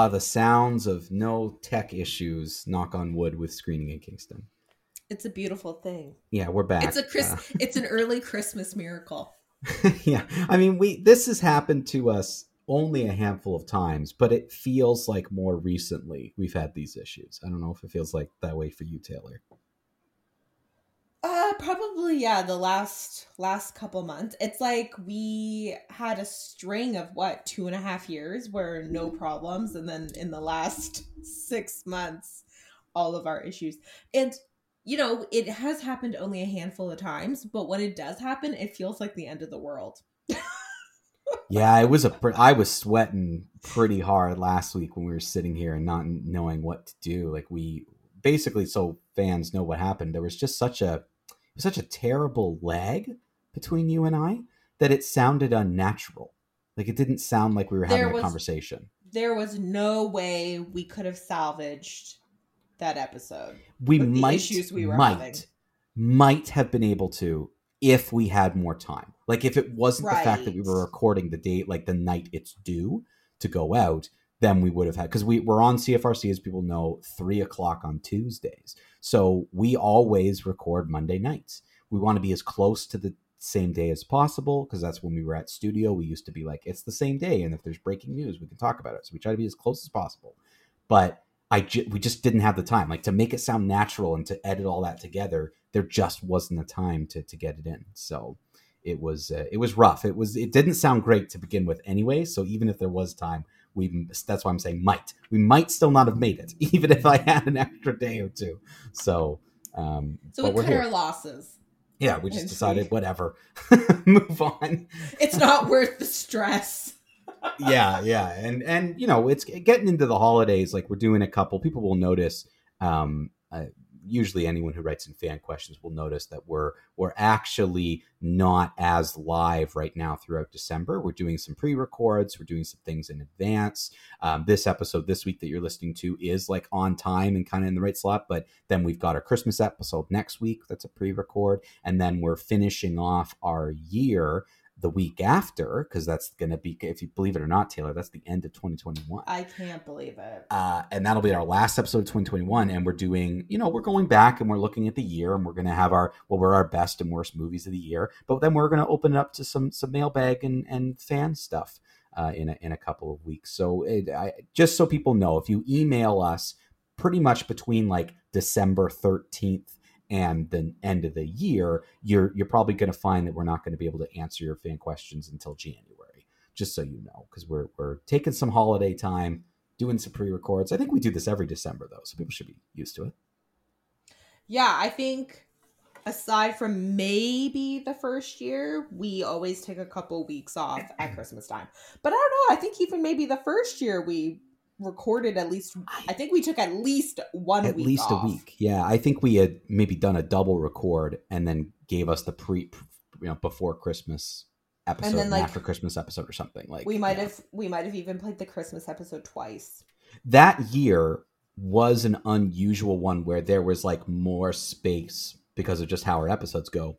Ah, the sounds of no tech issues, knock on wood, with screening in Kingston. It's a beautiful thing. Yeah, we're back. It's a Chris. Uh, it's an early Christmas miracle. yeah, I mean, we this has happened to us only a handful of times, but it feels like more recently we've had these issues. I don't know if it feels like that way for you, Taylor. Probably yeah. The last last couple months, it's like we had a string of what two and a half years where no mm-hmm. problems, and then in the last six months, all of our issues. And you know, it has happened only a handful of times, but when it does happen, it feels like the end of the world. yeah, it was a. I was sweating pretty hard last week when we were sitting here and not knowing what to do. Like we basically, so fans know what happened. There was just such a such a terrible lag between you and I that it sounded unnatural. Like it didn't sound like we were having was, a conversation. There was no way we could have salvaged that episode. We might issues we were might having. might have been able to if we had more time. Like if it wasn't right. the fact that we were recording the date like the night it's due to go out, then we would have had because we we're on CFRC as people know three o'clock on Tuesdays. So we always record Monday nights. We want to be as close to the same day as possible because that's when we were at studio. We used to be like it's the same day, and if there's breaking news, we can talk about it. So we try to be as close as possible. But I ju- we just didn't have the time, like to make it sound natural and to edit all that together. There just wasn't the time to to get it in. So it was uh, it was rough. It was it didn't sound great to begin with anyway. So even if there was time, we that's why I'm saying might. We might still not have made it, even if I had an extra day or two. So, um, so we cut here. our losses. Yeah, we just decided whatever, move on. It's not worth the stress. yeah, yeah, and and you know it's getting into the holidays. Like we're doing a couple. People will notice. Um, uh, usually anyone who writes in fan questions will notice that we're we're actually not as live right now throughout December. We're doing some pre-records, we're doing some things in advance. Um, this episode this week that you're listening to is like on time and kind of in the right slot, but then we've got our Christmas episode next week that's a pre-record, and then we're finishing off our year the week after, because that's going to be, if you believe it or not, Taylor, that's the end of 2021. I can't believe it. Uh, and that'll be our last episode of 2021. And we're doing, you know, we're going back and we're looking at the year and we're going to have our, well, we're our best and worst movies of the year. But then we're going to open it up to some, some mailbag and, and fan stuff uh, in, a, in a couple of weeks. So it, I, just so people know, if you email us pretty much between like December 13th and the end of the year, you're you're probably going to find that we're not going to be able to answer your fan questions until January. Just so you know, because we're we're taking some holiday time, doing some pre-records. I think we do this every December though, so people should be used to it. Yeah, I think aside from maybe the first year, we always take a couple weeks off at Christmas time. But I don't know. I think even maybe the first year we recorded at least I think we took at least one at least off. a week. Yeah, I think we had maybe done a double record and then gave us the pre you know before Christmas episode and, then, like, after Christmas episode or something like we might yeah. have we might have even played the Christmas episode twice. That year was an unusual one where there was like more space because of just how our episodes go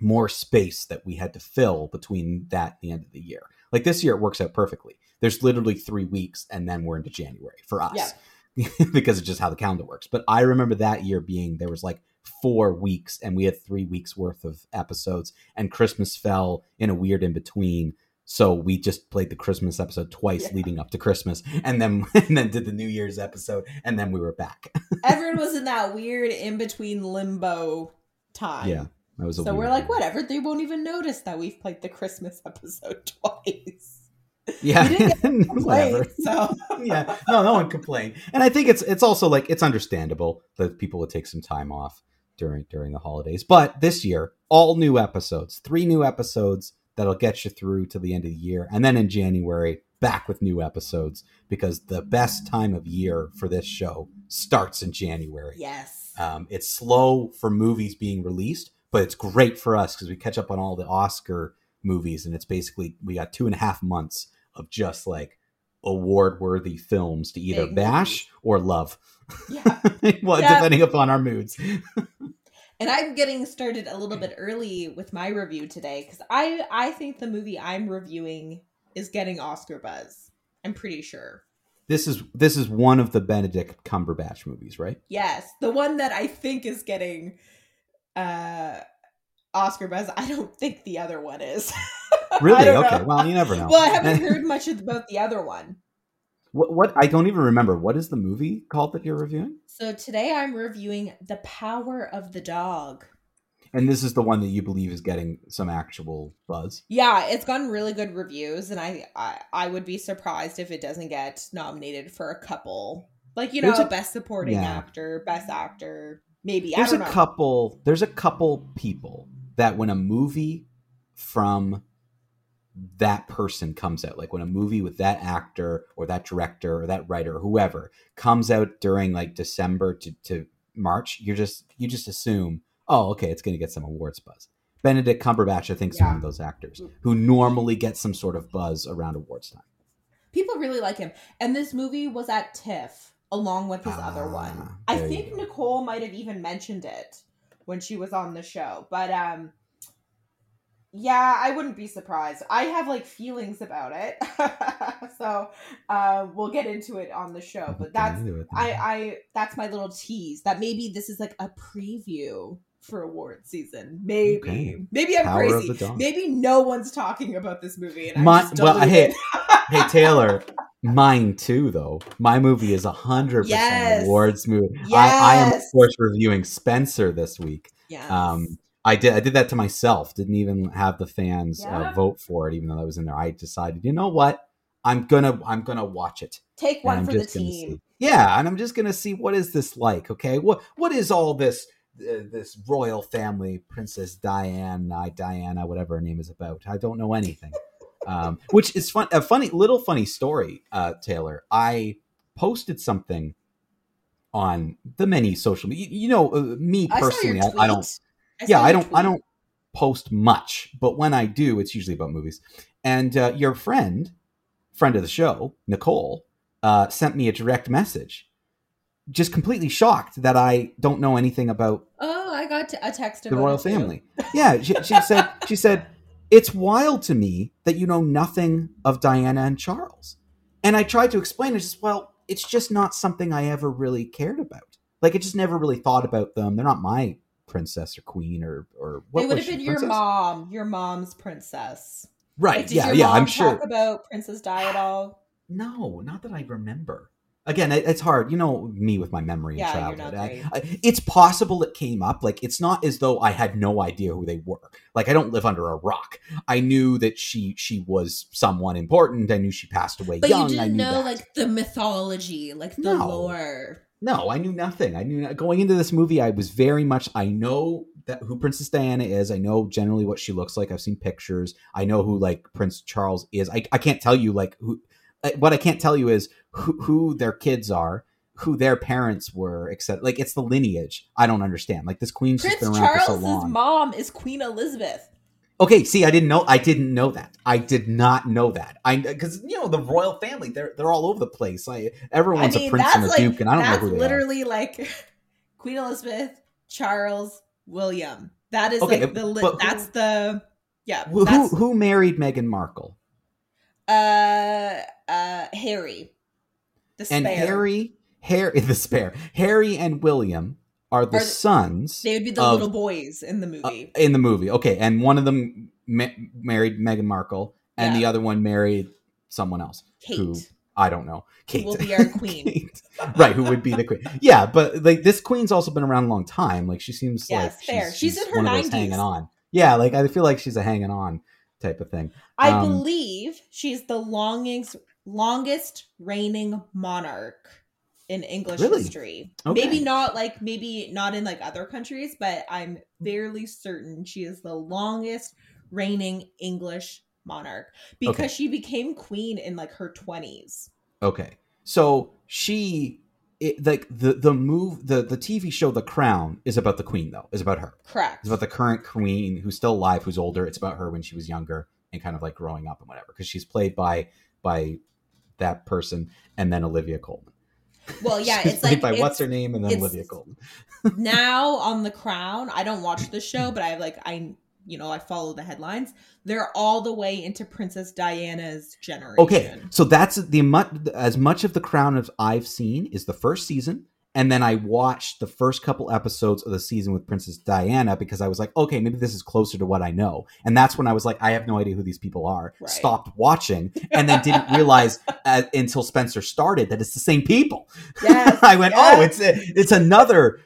more space that we had to fill between that and the end of the year. Like this year, it works out perfectly. There's literally three weeks, and then we're into January for us yeah. because of just how the calendar works. But I remember that year being there was like four weeks, and we had three weeks worth of episodes, and Christmas fell in a weird in between. So we just played the Christmas episode twice yeah. leading up to Christmas, and then and then did the New Year's episode, and then we were back. Everyone was in that weird in between limbo time. Yeah, that was. so we're like, whatever. They won't even notice that we've played the Christmas episode twice. Yeah, whatever. So yeah, no, no one complained, and I think it's it's also like it's understandable that people would take some time off during during the holidays. But this year, all new episodes, three new episodes that'll get you through to the end of the year, and then in January, back with new episodes because the best time of year for this show starts in January. Yes. Um, it's slow for movies being released, but it's great for us because we catch up on all the Oscar movies, and it's basically we got two and a half months of just like award worthy films to either Big bash movies. or love. Yeah. well, yeah. depending upon our moods. and I'm getting started a little bit early with my review today because I I think the movie I'm reviewing is getting Oscar buzz. I'm pretty sure. This is this is one of the Benedict Cumberbatch movies, right? Yes, the one that I think is getting uh Oscar buzz. I don't think the other one is. really? Okay. Know. Well, you never know. Well, I haven't heard much about the other one. What, what? I don't even remember. What is the movie called that you're reviewing? So today I'm reviewing The Power of the Dog. And this is the one that you believe is getting some actual buzz. Yeah, it's gotten really good reviews, and I I, I would be surprised if it doesn't get nominated for a couple, like you know, a, best supporting yeah. actor, best actor, maybe. There's a know. couple. There's a couple people that when a movie from that person comes out like when a movie with that actor or that director or that writer or whoever comes out during like december to, to march you're just you just assume oh okay it's going to get some awards buzz benedict cumberbatch i think is yeah. one of those actors who normally gets some sort of buzz around awards time people really like him and this movie was at tiff along with his ah, other one i think nicole might have even mentioned it when she was on the show. But um yeah, I wouldn't be surprised. I have like feelings about it. so uh, we'll get into it on the show. But that's I, I that's my little tease that maybe this is like a preview for award season. Maybe. Okay. Maybe I'm Power crazy. Maybe no one's talking about this movie and My, well, hey, hey Taylor, Mine too, though. My movie is a hundred percent awards movie. Yes. I, I, am of course reviewing Spencer this week. Yeah. Um, I did. I did that to myself. Didn't even have the fans uh, yeah. uh, vote for it, even though I was in there. I decided, you know what? I'm gonna. I'm gonna watch it. Take one for the team. See. Yeah, and I'm just gonna see what is this like. Okay, what what is all this? Uh, this royal family, Princess Diana, Diana, whatever her name is about. I don't know anything um, which is fun. A funny little funny story, uh, Taylor. I posted something on the many social media. You, know, uh, me personally, I, I, don't. I yeah, I don't. I don't post much, but when I do, it's usually about movies. And uh, your friend, friend of the show, Nicole, uh, sent me a direct message, just completely shocked that I don't know anything about. Oh, I got a text the royal family. yeah, she, she said. She said it's wild to me that you know nothing of Diana and Charles. And I tried to explain it just, well, it's just not something I ever really cared about. Like, I just never really thought about them. They're not my princess or queen or or what. They would have been your mom, your mom's princess. Right? Like, yeah, yeah. I'm sure. about Princess Di at all? No, not that I remember again it's hard. You know me with my memory yeah, childhood. I, I, it's possible it came up. Like it's not as though i had no idea who they were. Like i don't live under a rock. I knew that she she was someone important. I knew she passed away but young. You didn't know that. like the mythology like the no. lore. No i knew nothing. I knew going into this movie i was very much i know that who princess diana is. I know generally what she looks like. I've seen pictures. I know who like prince charles is. I, I can't tell you like who Uh, what I can't tell you is who, who their kids are, who their parents were, except like it's the lineage. I don't understand. Like this queen's Prince been around Charles's for so long. mom is Queen Elizabeth. Okay, see, I didn't know. I didn't know that. I did not know that. I because you know the royal family, they're they're all over the place. Like everyone's I mean, a prince and a like, duke, and I don't know who they are. literally like Queen Elizabeth, Charles, William. That is okay, like the li- that's the yeah. Who who married Meghan Markle? Uh, uh, Harry. The spare. And Harry, Harry, the spare. Harry and William are the, are the sons. They would be the of, little boys in the movie. Uh, in the movie, okay. And one of them ma- married Meghan Markle, and yeah. the other one married someone else. Kate. Who, I don't know. Kate who will be our queen. right, who would be the queen? Yeah, but like this queen's also been around a long time. Like she seems like fair. She's, she's, she's in her nineties, hanging on. Yeah, like I feel like she's a hanging on type of thing. I um, believe she's the longest longest reigning monarch in English really? history. Okay. Maybe not like maybe not in like other countries, but I'm fairly certain she is the longest reigning English monarch because okay. she became queen in like her 20s. Okay. So she it, like the the move the the TV show The Crown is about the queen though. Is about her. Correct. It's about the current queen who's still alive, who's older. It's about her when she was younger and kind of like growing up and whatever because she's played by by that person and then Olivia Colman. Well, yeah, it's like by what's her name and then Olivia Colman. now on The Crown, I don't watch the show, but I like I you know I follow the headlines. They're all the way into Princess Diana's generation. Okay, so that's the as much of The Crown as I've seen is the first season and then I watched the first couple episodes of the season with Princess Diana because I was like, okay, maybe this is closer to what I know. And that's when I was like, I have no idea who these people are. Right. Stopped watching and then didn't realize uh, until Spencer started that it's the same people. Yes, I went, yes. oh, it's it's another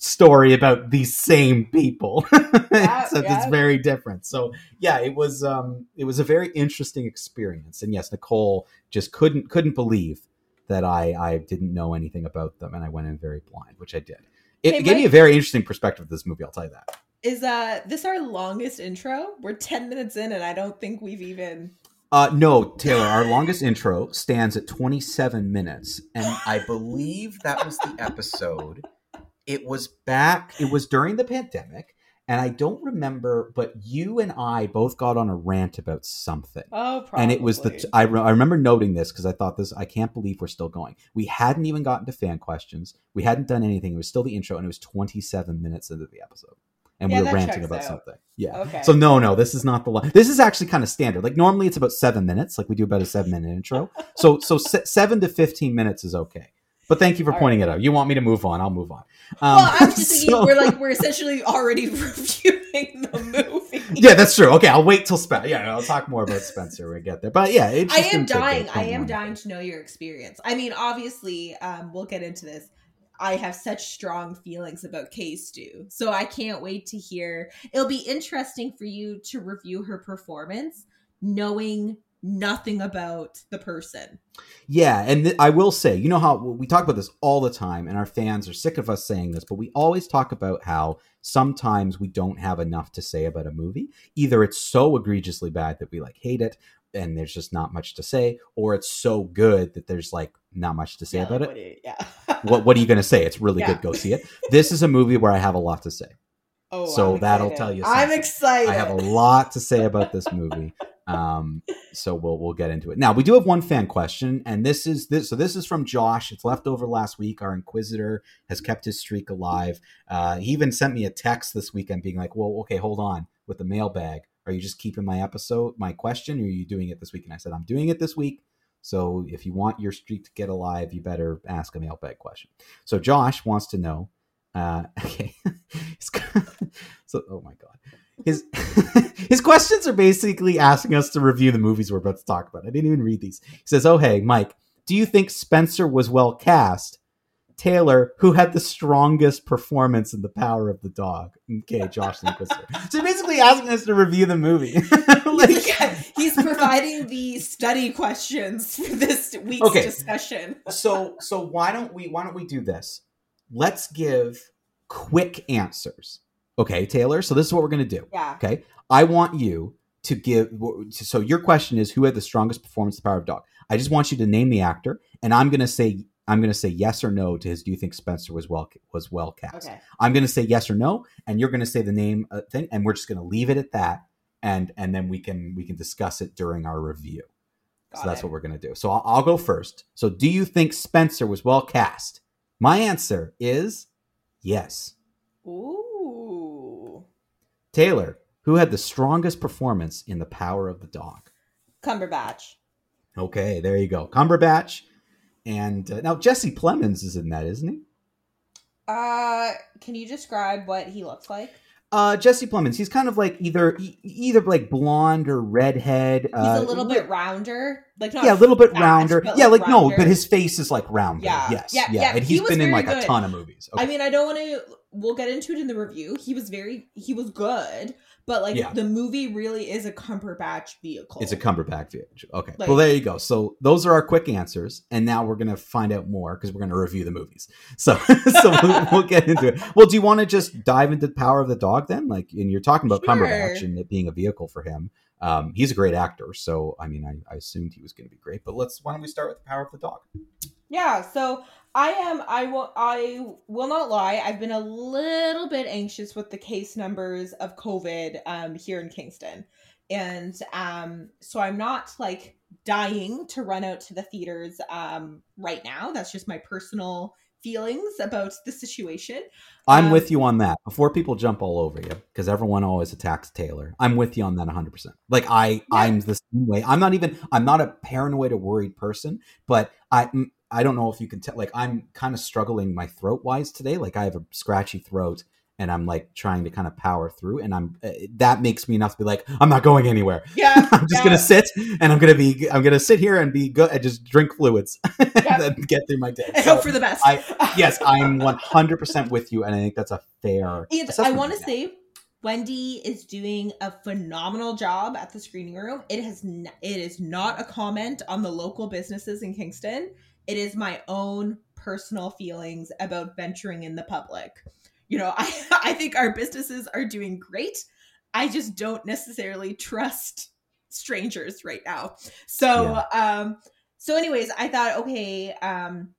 story about these same people. Yeah, so yeah. it's very different. So yeah, it was um it was a very interesting experience. And yes, Nicole just couldn't couldn't believe that I I didn't know anything about them, and I went in very blind, which I did. It, hey, gave Mike, me a very interesting perspective of this movie. I'll tell you that. Is uh this our longest intro? We're ten minutes in, and I don't think we've even. Uh, no, Taylor. Our longest intro stands at 27 minutes, and I believe that was the episode. It was back. It was during the pandemic, and I don't remember, but you and I both got on a rant about something. Oh, probably. And it was the I, re- I remember noting this because I thought this. I can't believe we're still going. We hadn't even gotten to fan questions. We hadn't done anything. It was still the intro, and it was 27 minutes into the episode, and yeah, we were ranting about out. something. Yeah. Okay. So no, no, this is not the line. This is actually kind of standard. Like normally it's about seven minutes. Like we do about a seven minute intro. so so seven to 15 minutes is okay. But thank you for All pointing right. it out. You want me to move on? I'll move on. Um, well, I'm just thinking so... we're like we're essentially already reviewing the movie. Yeah, that's true. Okay, I'll wait till Spencer. Yeah, I'll talk more about Spencer when we get there. But yeah, I am dying. I am dying to know your experience. I mean, obviously, um, we'll get into this. I have such strong feelings about K-Stew, so I can't wait to hear. It'll be interesting for you to review her performance, knowing nothing about the person. Yeah, and th- I will say, you know how we talk about this all the time, and our fans are sick of us saying this, but we always talk about how sometimes we don't have enough to say about a movie. Either it's so egregiously bad that we like hate it, and there's just not much to say, or it's so good that there's like not much to say yeah, about like, it. What yeah. what What are you going to say? It's really yeah. good. Go see it. This is a movie where I have a lot to say. Oh, so that'll tell you. Something. I'm excited. I have a lot to say about this movie. Um, so we'll we'll get into it. Now we do have one fan question, and this is this. So this is from Josh. It's left over last week. Our Inquisitor has kept his streak alive. Uh, he even sent me a text this weekend, being like, "Well, okay, hold on with the mailbag. Are you just keeping my episode, my question, or are you doing it this week?" And I said, "I'm doing it this week." So if you want your streak to get alive, you better ask a mailbag question. So Josh wants to know. Uh, okay, so oh my god his his questions are basically asking us to review the movies we're about to talk about. I didn't even read these. He says, "Oh hey, Mike, do you think Spencer was well cast?" Taylor, who had the strongest performance in The Power of the Dog. Okay, Josh Inquisitor. so basically asking us to review the movie. like, he's providing the study questions for this week's okay. discussion. so so why don't we why don't we do this? Let's give quick answers Okay, Taylor. So this is what we're going to do. Yeah. Okay. I want you to give. So your question is who had the strongest performance? The Power of Dog. I just want you to name the actor, and I'm going to say I'm going to say yes or no to his. Do you think Spencer was well was well cast? Okay. I'm going to say yes or no, and you're going to say the name uh, thing, and we're just going to leave it at that, and and then we can we can discuss it during our review. Got so that's it. what we're going to do. So I'll, I'll go first. So do you think Spencer was well cast? My answer is yes. Ooh. Taylor, who had the strongest performance in The Power of the Dog? Cumberbatch. Okay, there you go. Cumberbatch. And uh, now Jesse Plemons is in that, isn't he? Uh, can you describe what he looks like? Uh, Jesse Plemons. He's kind of like either either like blonde or redhead. He's uh, a little bit rounder, like yeah, a little bit rounder. yeah, like, like no, but his face is like rounder. Yeah, yes, yeah, yeah. yeah. And he's he been in like good. a ton of movies. Okay. I mean, I don't want to. We'll get into it in the review. He was very, he was good, but like yeah. the movie really is a Cumberbatch vehicle. It's a Cumberbatch vehicle. Okay. Like, well, there you go. So those are our quick answers, and now we're gonna find out more because we're gonna review the movies. So so we'll, we'll, get into it. Well, do you want to just dive into the Power of the Dog then? Like, and you're talking about sure. Cumberbatch and it being a vehicle for him. Um, he's a great actor, so I mean, I, I assumed he was going to be great. But let's why don't we start with the power of the dog? Yeah, so I am. I will. I will not lie. I've been a little bit anxious with the case numbers of COVID um, here in Kingston, and um, so I'm not like dying to run out to the theaters um, right now. That's just my personal feelings about the situation. I'm um, with you on that. Before people jump all over you, because everyone always attacks Taylor. I'm with you on that 100. percent Like I, yeah. I'm the same way. I'm not even. I'm not a paranoid or worried person, but I. I don't know if you can tell. Like I'm kind of struggling my throat wise today. Like I have a scratchy throat and I'm like trying to kind of power through, and I'm uh, that makes me enough to be like, I'm not going anywhere. Yeah, I'm just yeah. gonna sit and I'm gonna be I'm gonna sit here and be good and just drink fluids and get through my day. And so hope for the best. I, yes, I'm 100 percent with you, and I think that's a fair. And I want to say. Wendy is doing a phenomenal job at the screening room. It has n- it is not a comment on the local businesses in Kingston. It is my own personal feelings about venturing in the public you know, I I think our businesses are doing great. I just don't necessarily trust strangers right now. So yeah. um so anyways, I thought okay, um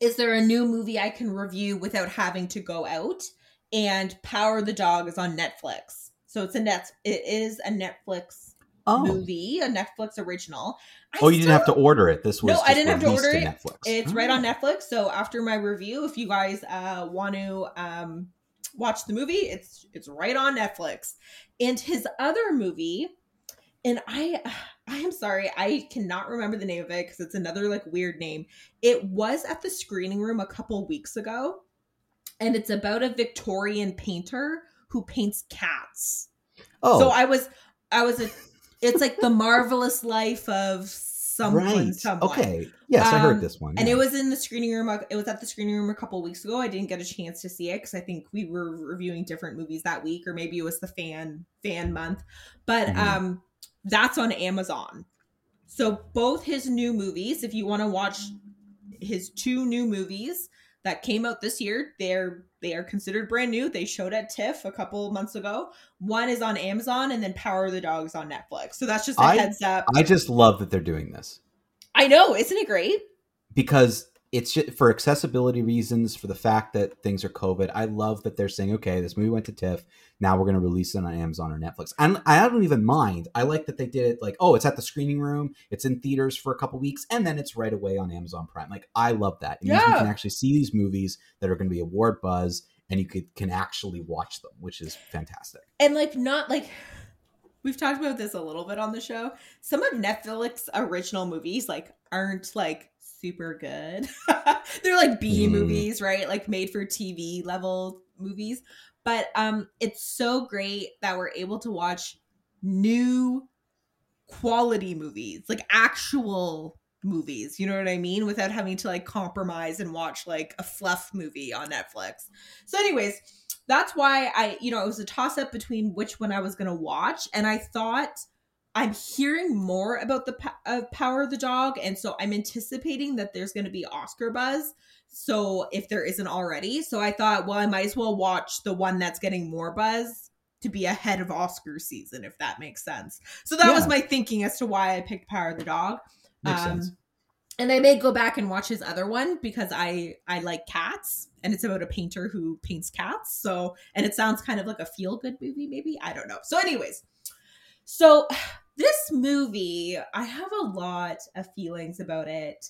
is there a new movie I can review without having to go out? And Power the Dog is on Netflix. So it's a net it is a Netflix oh. movie, a Netflix original. I oh, you still, didn't have to order it. This was no, I didn't have to order it. Netflix. It's oh. right on oh. Netflix. So after my review, if you guys uh, want to um, watch the movie, it's it's right on Netflix. And his other movie, and I I am sorry, I cannot remember the name of it because it's another like weird name. It was at the screening room a couple weeks ago, and it's about a Victorian painter who paints cats. Oh, so I was I was a it's like the marvelous life of someone. Right. Someone. Okay. Yes, um, I heard um, this one. Yeah. And it was in the screening room. It was at the screening room a couple weeks ago. I didn't get a chance to see it because I think we were reviewing different movies that week, or maybe it was the fan fan month. But mm-hmm. um, that's on Amazon. So both his new movies, if you want to watch his two new movies that came out this year, they're they are considered brand new. They showed at TIFF a couple months ago. One is on Amazon, and then Power of the Dogs on Netflix. So that's just a I, heads up. I just love that they're doing this. I know, isn't it great? Because it's just for accessibility reasons, for the fact that things are COVID. I love that they're saying, okay, this movie went to TIFF. Now we're going to release it on Amazon or Netflix. And I don't even mind. I like that they did it like, oh, it's at the screening room, it's in theaters for a couple weeks, and then it's right away on Amazon Prime. Like, I love that. It yeah. we can actually see these movies that are going to be award buzz and you could can actually watch them, which is fantastic. And like, not like we've talked about this a little bit on the show. Some of Netflix original movies like aren't like super good. They're like B mm. movies, right? Like made for TV level movies. But um it's so great that we're able to watch new quality movies, like actual movies, you know what I mean? Without having to like compromise and watch like a fluff movie on Netflix. So anyways, that's why I, you know, it was a toss up between which one I was going to watch and I thought I'm hearing more about the uh, Power of the Dog, and so I'm anticipating that there's going to be Oscar buzz. So if there isn't already, so I thought, well, I might as well watch the one that's getting more buzz to be ahead of Oscar season, if that makes sense. So that yeah. was my thinking as to why I picked Power of the Dog. Makes um, sense. And I may go back and watch his other one because I I like cats, and it's about a painter who paints cats. So, and it sounds kind of like a feel good movie, maybe I don't know. So, anyways, so this movie, I have a lot of feelings about it.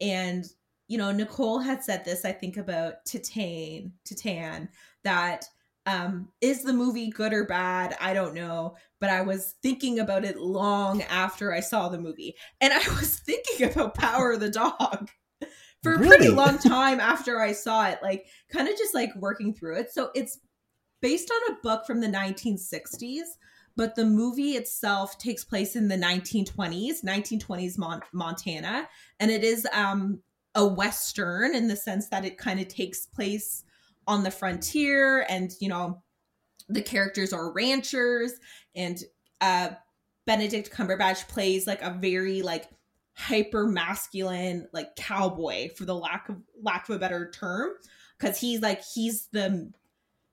And, you know, Nicole had said this, I think, about Titane, Titan, that um, is the movie good or bad? I don't know. But I was thinking about it long after I saw the movie. And I was thinking about Power of the Dog for a really? pretty long time after I saw it, like kind of just like working through it. So it's based on a book from the 1960s but the movie itself takes place in the 1920s 1920s Mon- montana. And it is um, a western in the sense that it kind of takes place on the frontier and you know the characters are ranchers. And uh benedict cumberbatch plays like a very like hyper masculine like cowboy for the lack of lack of a better term. Because he's like he's the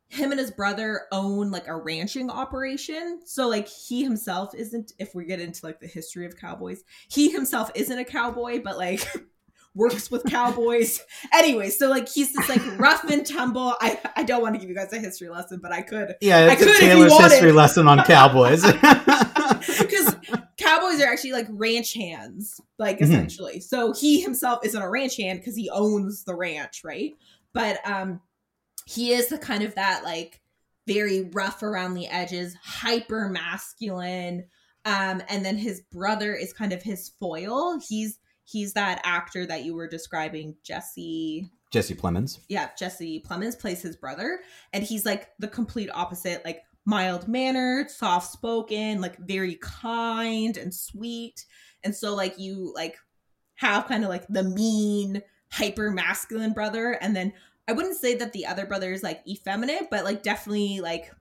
him and his brother own like a ranching operation. So like he himself isn't if we get into like the history of cowboys, he himself isn't a cowboy, but like works with cowboys. anyway, so like he's this like rough and tumble. I I don't want to give you guys a history lesson, but I could. Yeah, it's I could a Taylor's history lesson on cowboys. Because cowboys are actually like ranch hands, like mm-hmm. essentially. Mm-hmm. So he himself isn't a ranch hand because he owns the ranch, right? But um he is the kind of that like very rough around the edges, hyper masculine. Um, and then his brother is kind of his foil. He's he's that actor that you were describing, Jesse. Jesse Plemons. Yeah, Jesse Plemons plays his brother, and he's like the complete opposite, like mild mannered, soft spoken, like very kind and sweet. And so like you like have kind of like the mean, hyper masculine brother, and then I wouldn't say that the other brother is like effeminate, but like definitely like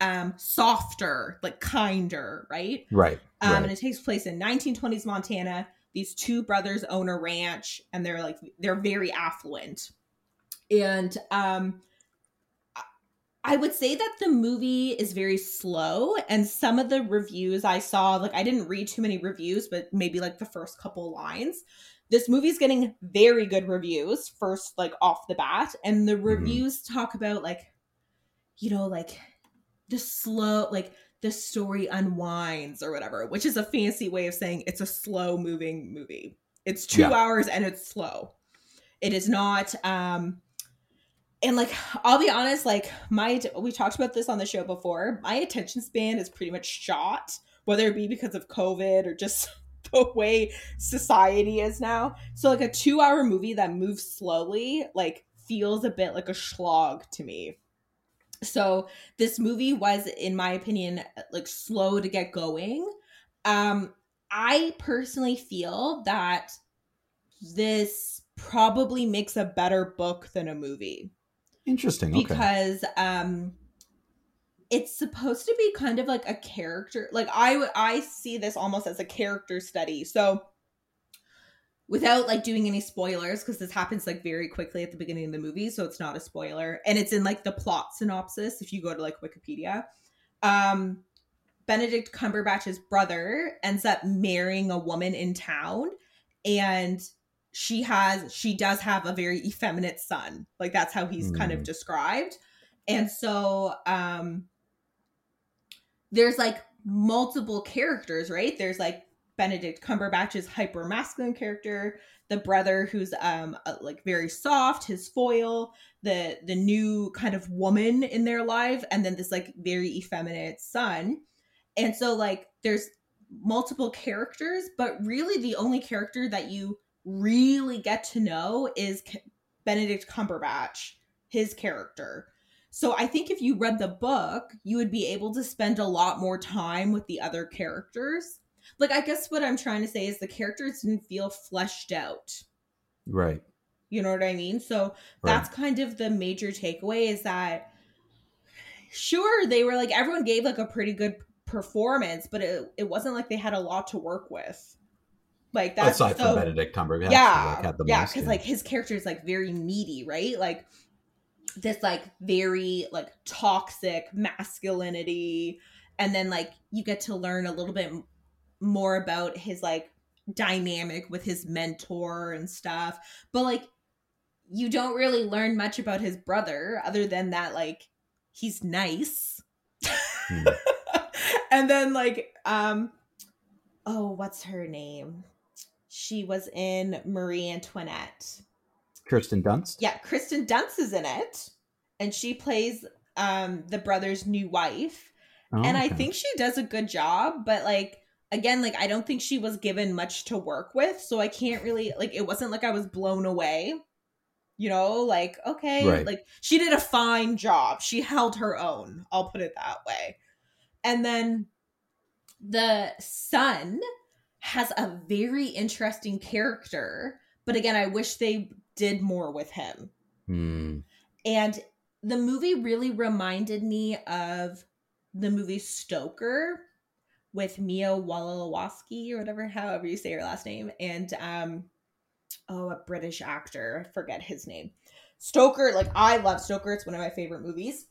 um softer, like kinder, right? Right. Um right. and it takes place in 1920s Montana. These two brothers own a ranch and they're like they're very affluent. And um I would say that the movie is very slow and some of the reviews I saw like I didn't read too many reviews but maybe like the first couple lines this movie's getting very good reviews first like off the bat and the mm-hmm. reviews mm-hmm. talk about like you know like the slow like the story unwinds or whatever which is a fancy way of saying it's a slow moving movie it's two yeah. hours and it's slow it is not um and like i'll be honest like my we talked about this on the show before my attention span is pretty much shot whether it be because of covid or just the way society is now. So like a 2-hour movie that moves slowly like feels a bit like a slog to me. So this movie was in my opinion like slow to get going. Um I personally feel that this probably makes a better book than a movie. Interesting. Because um it's supposed to be kind of like a character like i i see this almost as a character study so without like doing any spoilers because this happens like very quickly at the beginning of the movie so it's not a spoiler and it's in like the plot synopsis if you go to like wikipedia um benedict cumberbatch's brother ends up marrying a woman in town and she has she does have a very effeminate son like that's how he's mm. kind of hmm. described and so um there's like multiple characters, right? There's like Benedict Cumberbatch's hyper masculine character, the brother who's um uh, like very soft, his foil, the the new kind of woman in their life, and then this like very effeminate son. And so like there's multiple characters, but really the only character that you really get to know is Benedict Cumberbatch, his character. So I think if you read the book, you would be able to spend a lot more time with the other characters. Like I guess what I'm trying to say is the characters didn't feel fleshed out. Right. You know what I mean? So that's right. kind of the major takeaway is that sure they were like everyone gave like a pretty good performance, but it, it wasn't like they had a lot to work with. Like that's aside so, from Benedict Cumberbatch, yeah, like, yeah, because like his character is like very meaty, right? Like this like very like toxic masculinity. And then like you get to learn a little bit more about his like dynamic with his mentor and stuff. But like you don't really learn much about his brother other than that like he's nice. Mm. and then like um oh what's her name? She was in marie antoinette Kirsten Dunst. Yeah, Kristen Dunst is in it, and she plays um the brother's new wife. Oh, and I think she does a good job, but like again, like I don't think she was given much to work with, so I can't really like it wasn't like I was blown away. You know, like okay, right. like she did a fine job. She held her own. I'll put it that way. And then the son has a very interesting character, but again, I wish they did more with him. Hmm. And the movie really reminded me of the movie Stoker with Mia Wasilowski or whatever, however you say her last name, and um, oh, a British actor, I forget his name. Stoker, like I love Stoker; it's one of my favorite movies.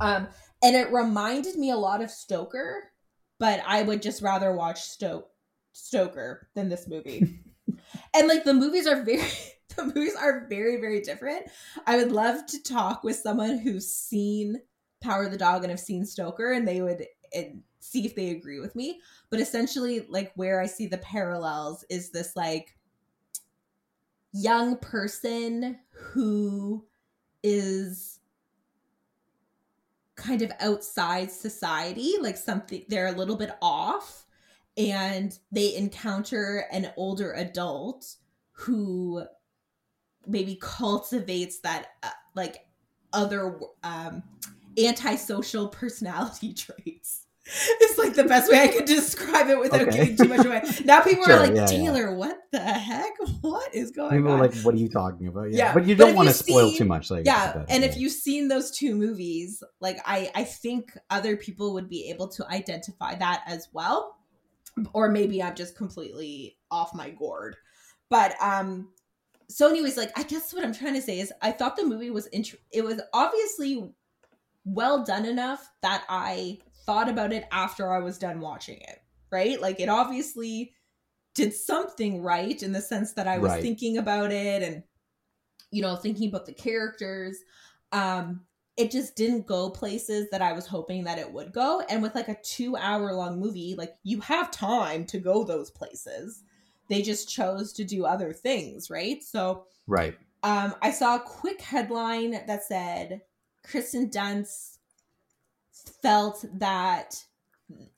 Um, and it reminded me a lot of Stoker, but I would just rather watch Stoke Stoker than this movie. and like the movies are very the movies are very very different. I would love to talk with someone who's seen Power of the Dog and have seen Stoker and they would and see if they agree with me. But essentially like where I see the parallels is this like young person who is kind of outside society, like something they're a little bit off, and they encounter an older adult who maybe cultivates that uh, like other um antisocial personality traits it's like the best way I could describe it without okay. giving too much away. Now people sure, are like, yeah, Taylor, yeah. what the heck? What is going on? people on? like, what are you talking about? Yeah. yeah. But you don't want to spoil too much. Like, yeah. And if you've seen those two movies, like I, I think other people would be able to identify that as well. Or maybe I'm just completely off my gourd. But um so anyways, like I guess what I'm trying to say is I thought the movie was int- it was obviously well done enough that I thought about it after I was done watching it, right? Like it obviously did something right in the sense that I was right. thinking about it and you know, thinking about the characters. Um it just didn't go places that I was hoping that it would go. And with like a 2 hour long movie, like you have time to go those places. They just chose to do other things, right? So Right. Um I saw a quick headline that said Kristen Dunst felt that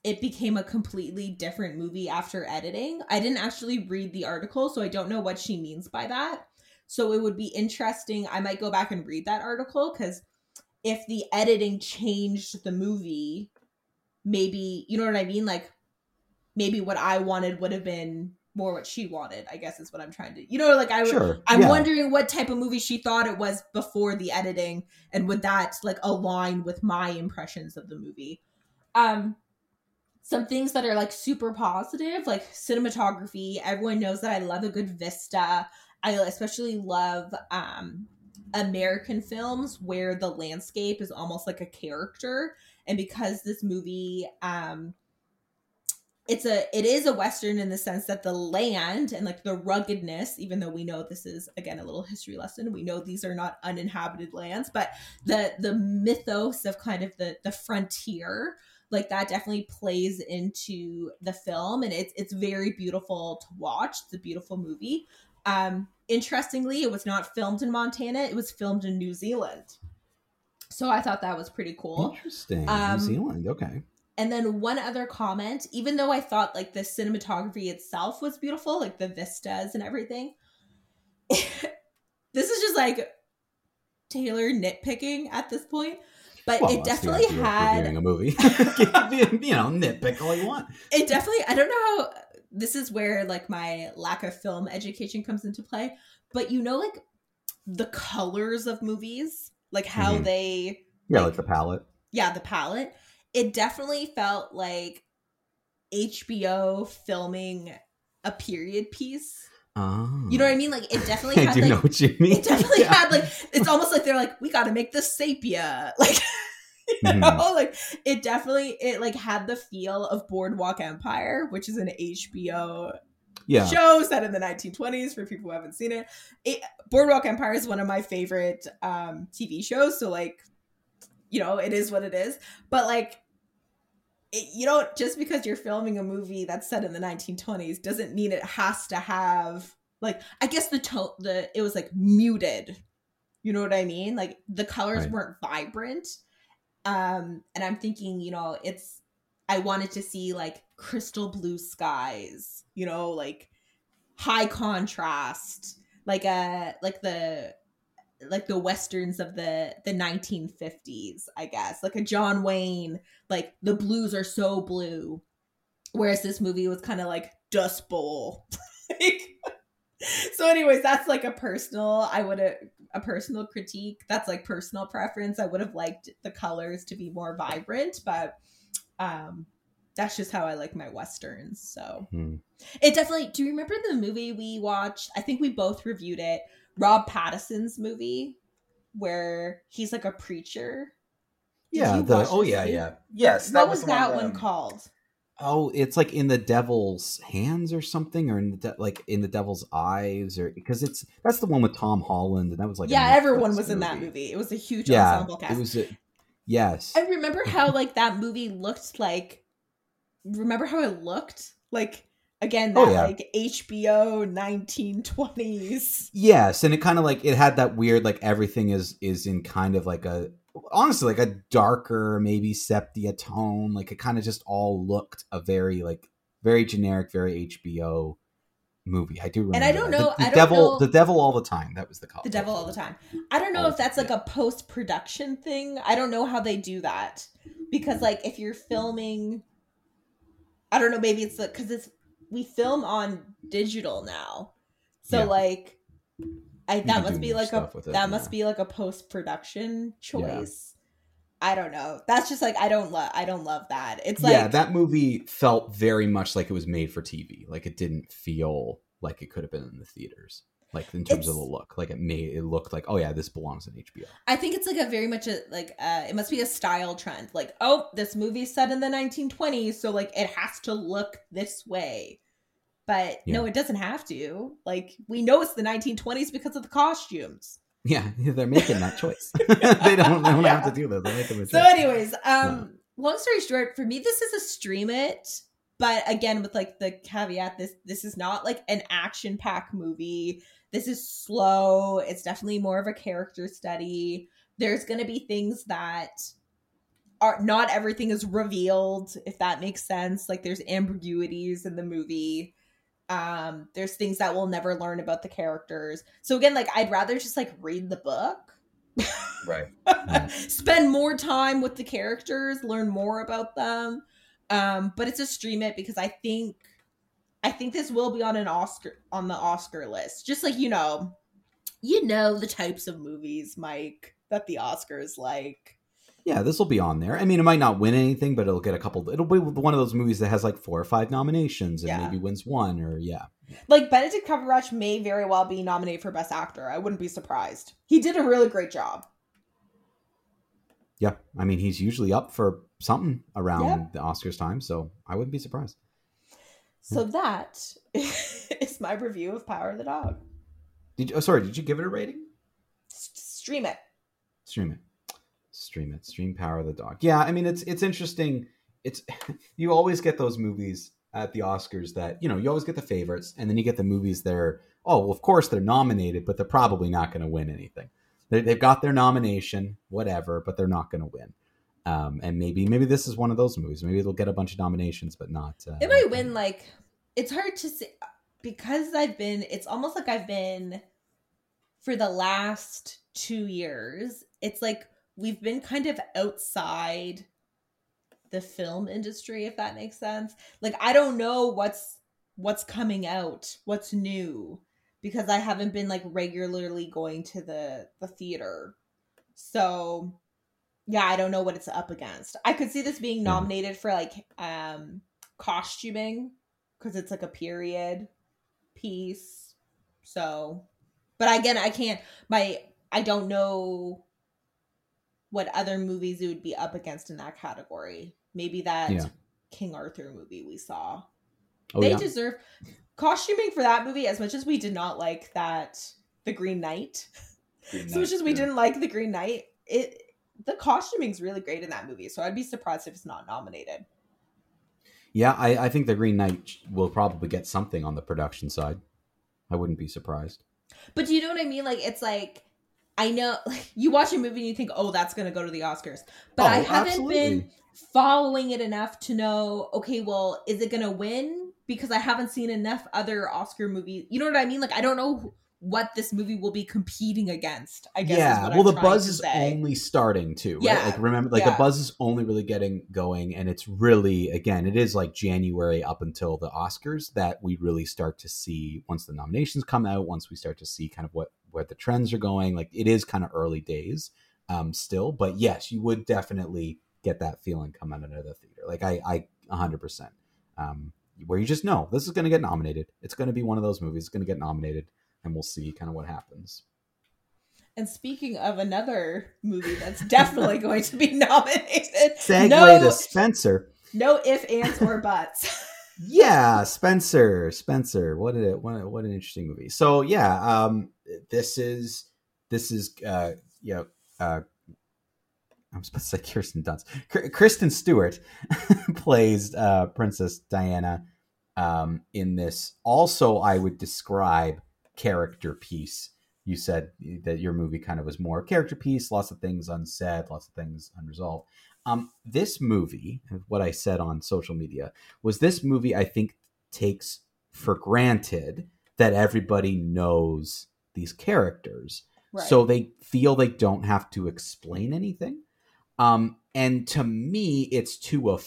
it became a completely different movie after editing. I didn't actually read the article, so I don't know what she means by that. So it would be interesting. I might go back and read that article because if the editing changed the movie, maybe, you know what I mean? Like, maybe what I wanted would have been more what she wanted i guess is what i'm trying to you know like i sure. i'm yeah. wondering what type of movie she thought it was before the editing and would that like align with my impressions of the movie um some things that are like super positive like cinematography everyone knows that i love a good vista i especially love um american films where the landscape is almost like a character and because this movie um it's a it is a western in the sense that the land and like the ruggedness even though we know this is again a little history lesson we know these are not uninhabited lands but the the mythos of kind of the the frontier like that definitely plays into the film and it's it's very beautiful to watch. It's a beautiful movie. Um interestingly it was not filmed in montana. It was filmed in new zealand. So i thought that was pretty cool. Interesting. Um, new zealand. Okay and then one other comment, even though I thought like the cinematography itself was beautiful, like the vistas and everything, this is just like Taylor nitpicking at this point. But well, it definitely had a movie. you know, nitpick all you want. It definitely. I don't know how. This is where like my lack of film education comes into play. But you know, like the colors of movies, like how mm-hmm. they. Yeah, like, like the palette. Yeah, the palette it definitely felt like HBO filming a period piece. Oh. You know what I mean? Like it definitely had I do like, know what you mean. It definitely yeah. had like it's almost like they're like, we gotta make this sepia. Like you know, mm-hmm. like it definitely it like had the feel of Boardwalk Empire, which is an HBO yeah. show set in the 1920s for people who haven't seen it. it. Boardwalk Empire is one of my favorite um TV shows. So like you know, it is what it is. But like, it, you don't just because you're filming a movie that's set in the 1920s doesn't mean it has to have like I guess the tone the it was like muted. You know what I mean? Like the colors right. weren't vibrant. Um and I'm thinking, you know, it's I wanted to see like crystal blue skies, you know, like high contrast, like a uh, like the like the westerns of the the 1950s i guess. Like a john wayne like the blues are so blue whereas this movie was kind of like dust bowl. So anyways that's like a personal i would have a personal critique. That's like personal preference. I would have liked the colors to be more vibrant but um that's just how i like my westerns so. Hmm. it definitely do you remember the movie we watched? I think we both reviewed it Rob Pattinson's movie where he's like a preacher. yeah. The oh yeah yeah yes. What was, was that one, one called? Oh, it's like in the devil's hands or something, or in the de- like in the devil's eyes, or because it's that's the one with Tom Holland, and that was like yeah, everyone was movie. in that movie. It was a huge yeah, ensemble cast. It was a, yes. I remember how like that movie looked like. Remember how it looked like again oh, that oh, yeah. like HBO 1920s. Yes, and it kind of like it had that weird like everything is is in kind of like a honestly like a darker maybe sepia tone. Like it kind of just all looked a very like very generic very hbo movie. I do remember and i don't know the, the don't devil know, the devil all the time that was the call the devil all the time. I don't know all if that's like a post-production thing. I don't know how they do that. Because like if you're filming i don't know maybe it's the because it's we film on digital now so yeah. like I, that must be like a that yeah. must be like a post production choice. Yeah. I don't know. That's just like I don't love I don't love that. It's like Yeah, that movie felt very much like it was made for TV. Like it didn't feel like it could have been in the theaters. Like in terms of the look. Like it made it looked like, oh yeah, this belongs in HBO. I think it's like a very much a like uh it must be a style trend. Like, oh, this movie's set in the 1920s, so like it has to look this way but yeah. no, it doesn't have to. Like we know it's the 1920s because of the costumes. Yeah, they're making that choice. they don't, they don't yeah. have to do that. They're making the so, anyways, um, long story short, for me, this is a stream it, but again, with like the caveat, this this is not like an action pack movie. This is slow. It's definitely more of a character study. There's going to be things that are not everything is revealed, if that makes sense. Like there's ambiguities in the movie um there's things that we'll never learn about the characters so again like i'd rather just like read the book right spend more time with the characters learn more about them um but it's a stream it because i think i think this will be on an oscar on the oscar list just like you know you know the types of movies mike that the oscars like yeah, this will be on there. I mean, it might not win anything, but it'll get a couple. It'll be one of those movies that has like four or five nominations and yeah. maybe wins one or yeah. Like Benedict Cumberbatch may very well be nominated for Best Actor. I wouldn't be surprised. He did a really great job. Yeah, I mean, he's usually up for something around yep. the Oscars time, so I wouldn't be surprised. So that is my review of Power of the Dog. Did you, oh sorry? Did you give it a rating? S- stream it. Stream it stream it stream power of the dog yeah i mean it's it's interesting it's you always get those movies at the oscars that you know you always get the favorites and then you get the movies that are oh well of course they're nominated but they're probably not going to win anything they, have got their nomination whatever but they're not going to win um, and maybe maybe this is one of those movies. Maybe it'll get a bunch of nominations but not uh, it might win like it's hard to say because i've been it's almost like i've been for the last two years it's like we've been kind of outside the film industry if that makes sense. Like i don't know what's what's coming out what's new because i haven't been like regularly going to the the theater. So yeah i don't know what it's up against i could see this being nominated for like um costuming because it's like a period piece so but again i can't my i don't know what other movies it would be up against in that category. Maybe that yeah. King Arthur movie we saw. Oh, they yeah. deserve costuming for that movie as much as we did not like that The Green Knight. Green as much as we yeah. didn't like The Green Knight, it the costuming's really great in that movie. So I'd be surprised if it's not nominated. Yeah, I, I think The Green Knight will probably get something on the production side. I wouldn't be surprised. But do you know what I mean? Like it's like I know like, you watch a movie and you think, oh, that's going to go to the Oscars. But oh, I haven't absolutely. been following it enough to know, okay, well, is it going to win? Because I haven't seen enough other Oscar movies. You know what I mean? Like, I don't know what this movie will be competing against. I guess. Yeah. well, I'm the buzz is only starting to. Right? Yeah. Like remember, like yeah. the buzz is only really getting going, and it's really again, it is like January up until the Oscars that we really start to see once the nominations come out. Once we start to see kind of what where the trends are going. Like it is kind of early days um, still, but yes, you would definitely get that feeling coming out of the theater. Like I, I 100%. Um, where you just know this is going to get nominated. It's going to be one of those movies. It's going to get nominated, and we'll see kind of what happens. And speaking of another movie that's definitely going to be nominated, segue no, to Spencer. No ifs, ands, or buts. yeah, Spencer. Spencer. What a what, what an interesting movie. So yeah, um, this is this is uh, you know, uh, I'm supposed to say Kirsten Dunst. Kristen Stewart plays uh, Princess Diana um, in this. Also, I would describe character piece. You said that your movie kind of was more character piece, lots of things unsaid, lots of things unresolved. Um, this movie, what I said on social media, was this movie I think takes for granted that everybody knows these characters. Right. So they feel they don't have to explain anything. Um, and to me, it's to a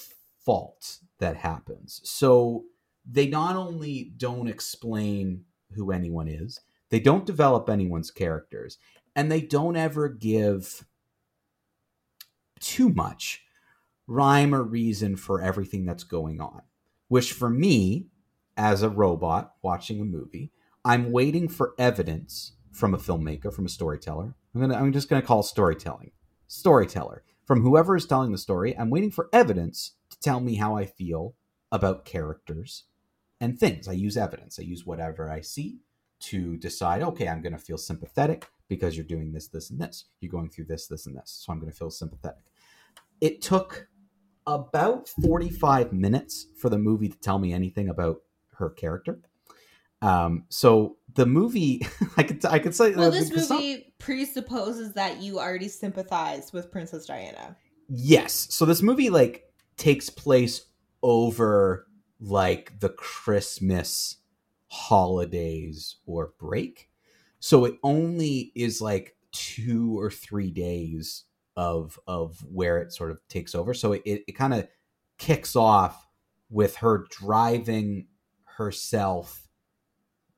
fault that happens. So they not only don't explain who anyone is, they don't develop anyone's characters, and they don't ever give too much rhyme or reason for everything that's going on. Which for me, as a robot watching a movie, I'm waiting for evidence from a filmmaker, from a storyteller. I'm gonna I'm just gonna call storytelling. Storyteller. From whoever is telling the story, I'm waiting for evidence to tell me how I feel about characters and things. I use evidence. I use whatever I see to decide, okay, I'm going to feel sympathetic because you're doing this, this, and this. You're going through this, this, and this. So I'm going to feel sympathetic. It took about 45 minutes for the movie to tell me anything about her character. Um, so the movie, I could, I could say, well, this movie some, presupposes that you already sympathize with Princess Diana. Yes. So this movie like takes place over like the Christmas holidays or break. So it only is like two or three days of of where it sort of takes over. So it, it, it kind of kicks off with her driving herself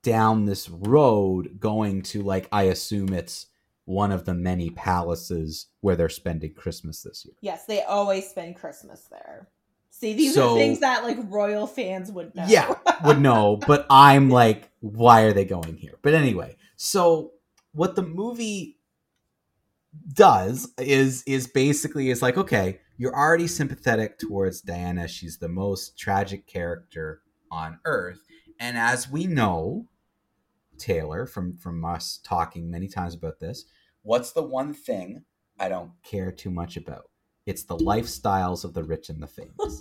down this road going to like I assume it's one of the many palaces where they're spending Christmas this year. Yes, they always spend Christmas there. See, these so, are things that like royal fans would know. Yeah, would know. But I'm like, why are they going here? But anyway, so what the movie does is is basically is like, okay, you're already sympathetic towards Diana. She's the most tragic character on earth. And as we know, Taylor, from from us talking many times about this, what's the one thing I don't care too much about? It's the lifestyles of the rich and the famous.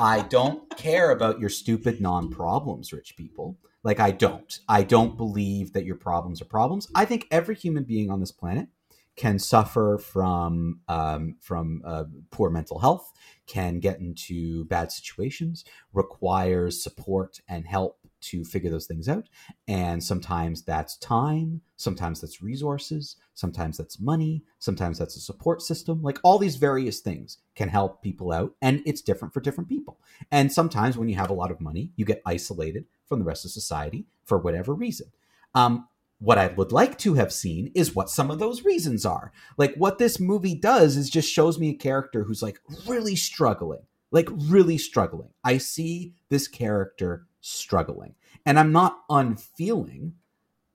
I don't care about your stupid non problems, rich people. Like, I don't. I don't believe that your problems are problems. I think every human being on this planet can suffer from um, from uh, poor mental health, can get into bad situations, requires support and help to figure those things out. And sometimes that's time, sometimes that's resources, sometimes that's money, sometimes that's a support system. Like all these various things can help people out, and it's different for different people. And sometimes when you have a lot of money, you get isolated from the rest of society for whatever reason. Um, what I would like to have seen is what some of those reasons are. Like what this movie does is just shows me a character who's like really struggling, like really struggling. I see this character struggling. And I'm not unfeeling.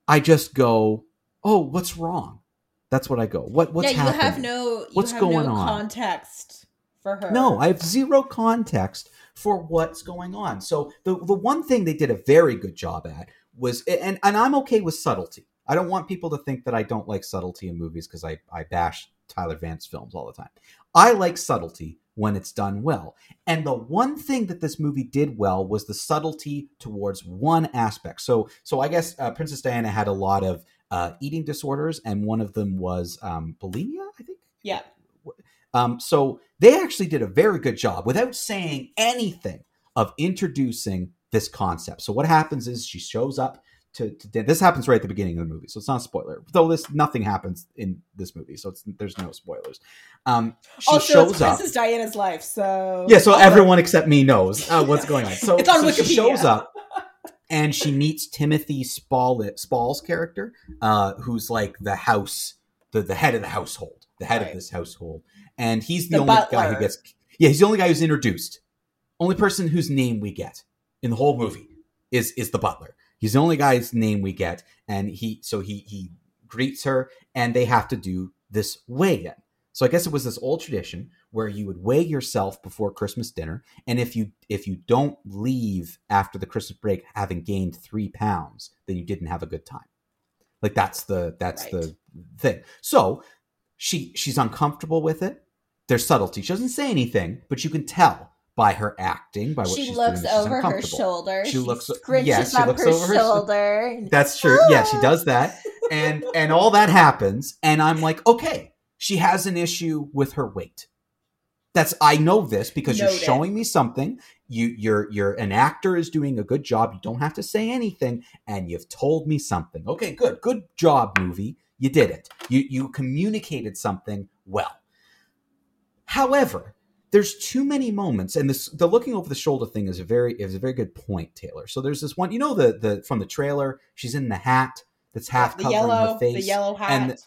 I just go, "Oh, what's wrong?" That's what I go. What what's yeah, you happening? have no what's have going no on? context for her. No, I have zero context for what's going on. So the the one thing they did a very good job at was and and I'm okay with subtlety. I don't want people to think that I don't like subtlety in movies because I I bash Tyler Vance films all the time. I like subtlety when it's done well. And the one thing that this movie did well was the subtlety towards one aspect. So, so I guess uh, Princess Diana had a lot of uh, eating disorders, and one of them was um, bulimia. I think. Yeah. Um, so they actually did a very good job without saying anything of introducing this concept. So what happens is she shows up to, to this happens right at the beginning of the movie, so it's not a spoiler. Though this nothing happens in this movie, so it's there's no spoilers. Um, she also, shows it's Princess up. Diana's life, so yeah. So everyone except me knows uh, what's going on. So, it's on so Wikipedia. she shows up and she meets Timothy Spall Spall's character, uh, who's like the house, the the head of the household, the head right. of this household, and he's the, the only butler. guy who gets. Yeah, he's the only guy who's introduced. Only person whose name we get in the whole movie is is the butler He's the only guy's name we get, and he so he he greets her, and they have to do this weigh in. So I guess it was this old tradition where you would weigh yourself before Christmas dinner, and if you if you don't leave after the Christmas break having gained three pounds, then you didn't have a good time. Like that's the that's right. the thing. So she she's uncomfortable with it. There's subtlety. She doesn't say anything, but you can tell by her acting, by what she looks doing. over her shoulder. She, she looks yes, she looks her over shoulder. Her, that's true. Ah! Yeah, she does that, and and all that happens, and I'm like, okay, she has an issue with her weight. That's I know this because Noted. you're showing me something. You you're you're an actor is doing a good job. You don't have to say anything, and you've told me something. Okay, good, good job, movie. You did it. You you communicated something well. However, there's too many moments, and this the looking over the shoulder thing is a very is a very good point, Taylor. So there's this one, you know, the the from the trailer, she's in the hat that's half the covering yellow, her face, the yellow hat. And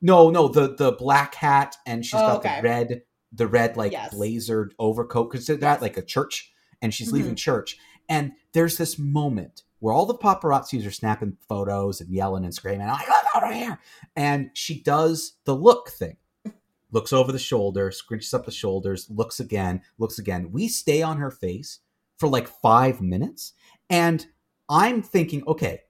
no, no, the the black hat, and she's oh, got okay. the red the red like yes. blazered overcoat because that yes. like a church and she's mm-hmm. leaving church and there's this moment where all the paparazzis are snapping photos and yelling and screaming like look over here and she does the look thing looks over the shoulder scrunches up the shoulders looks again looks again we stay on her face for like five minutes and i'm thinking okay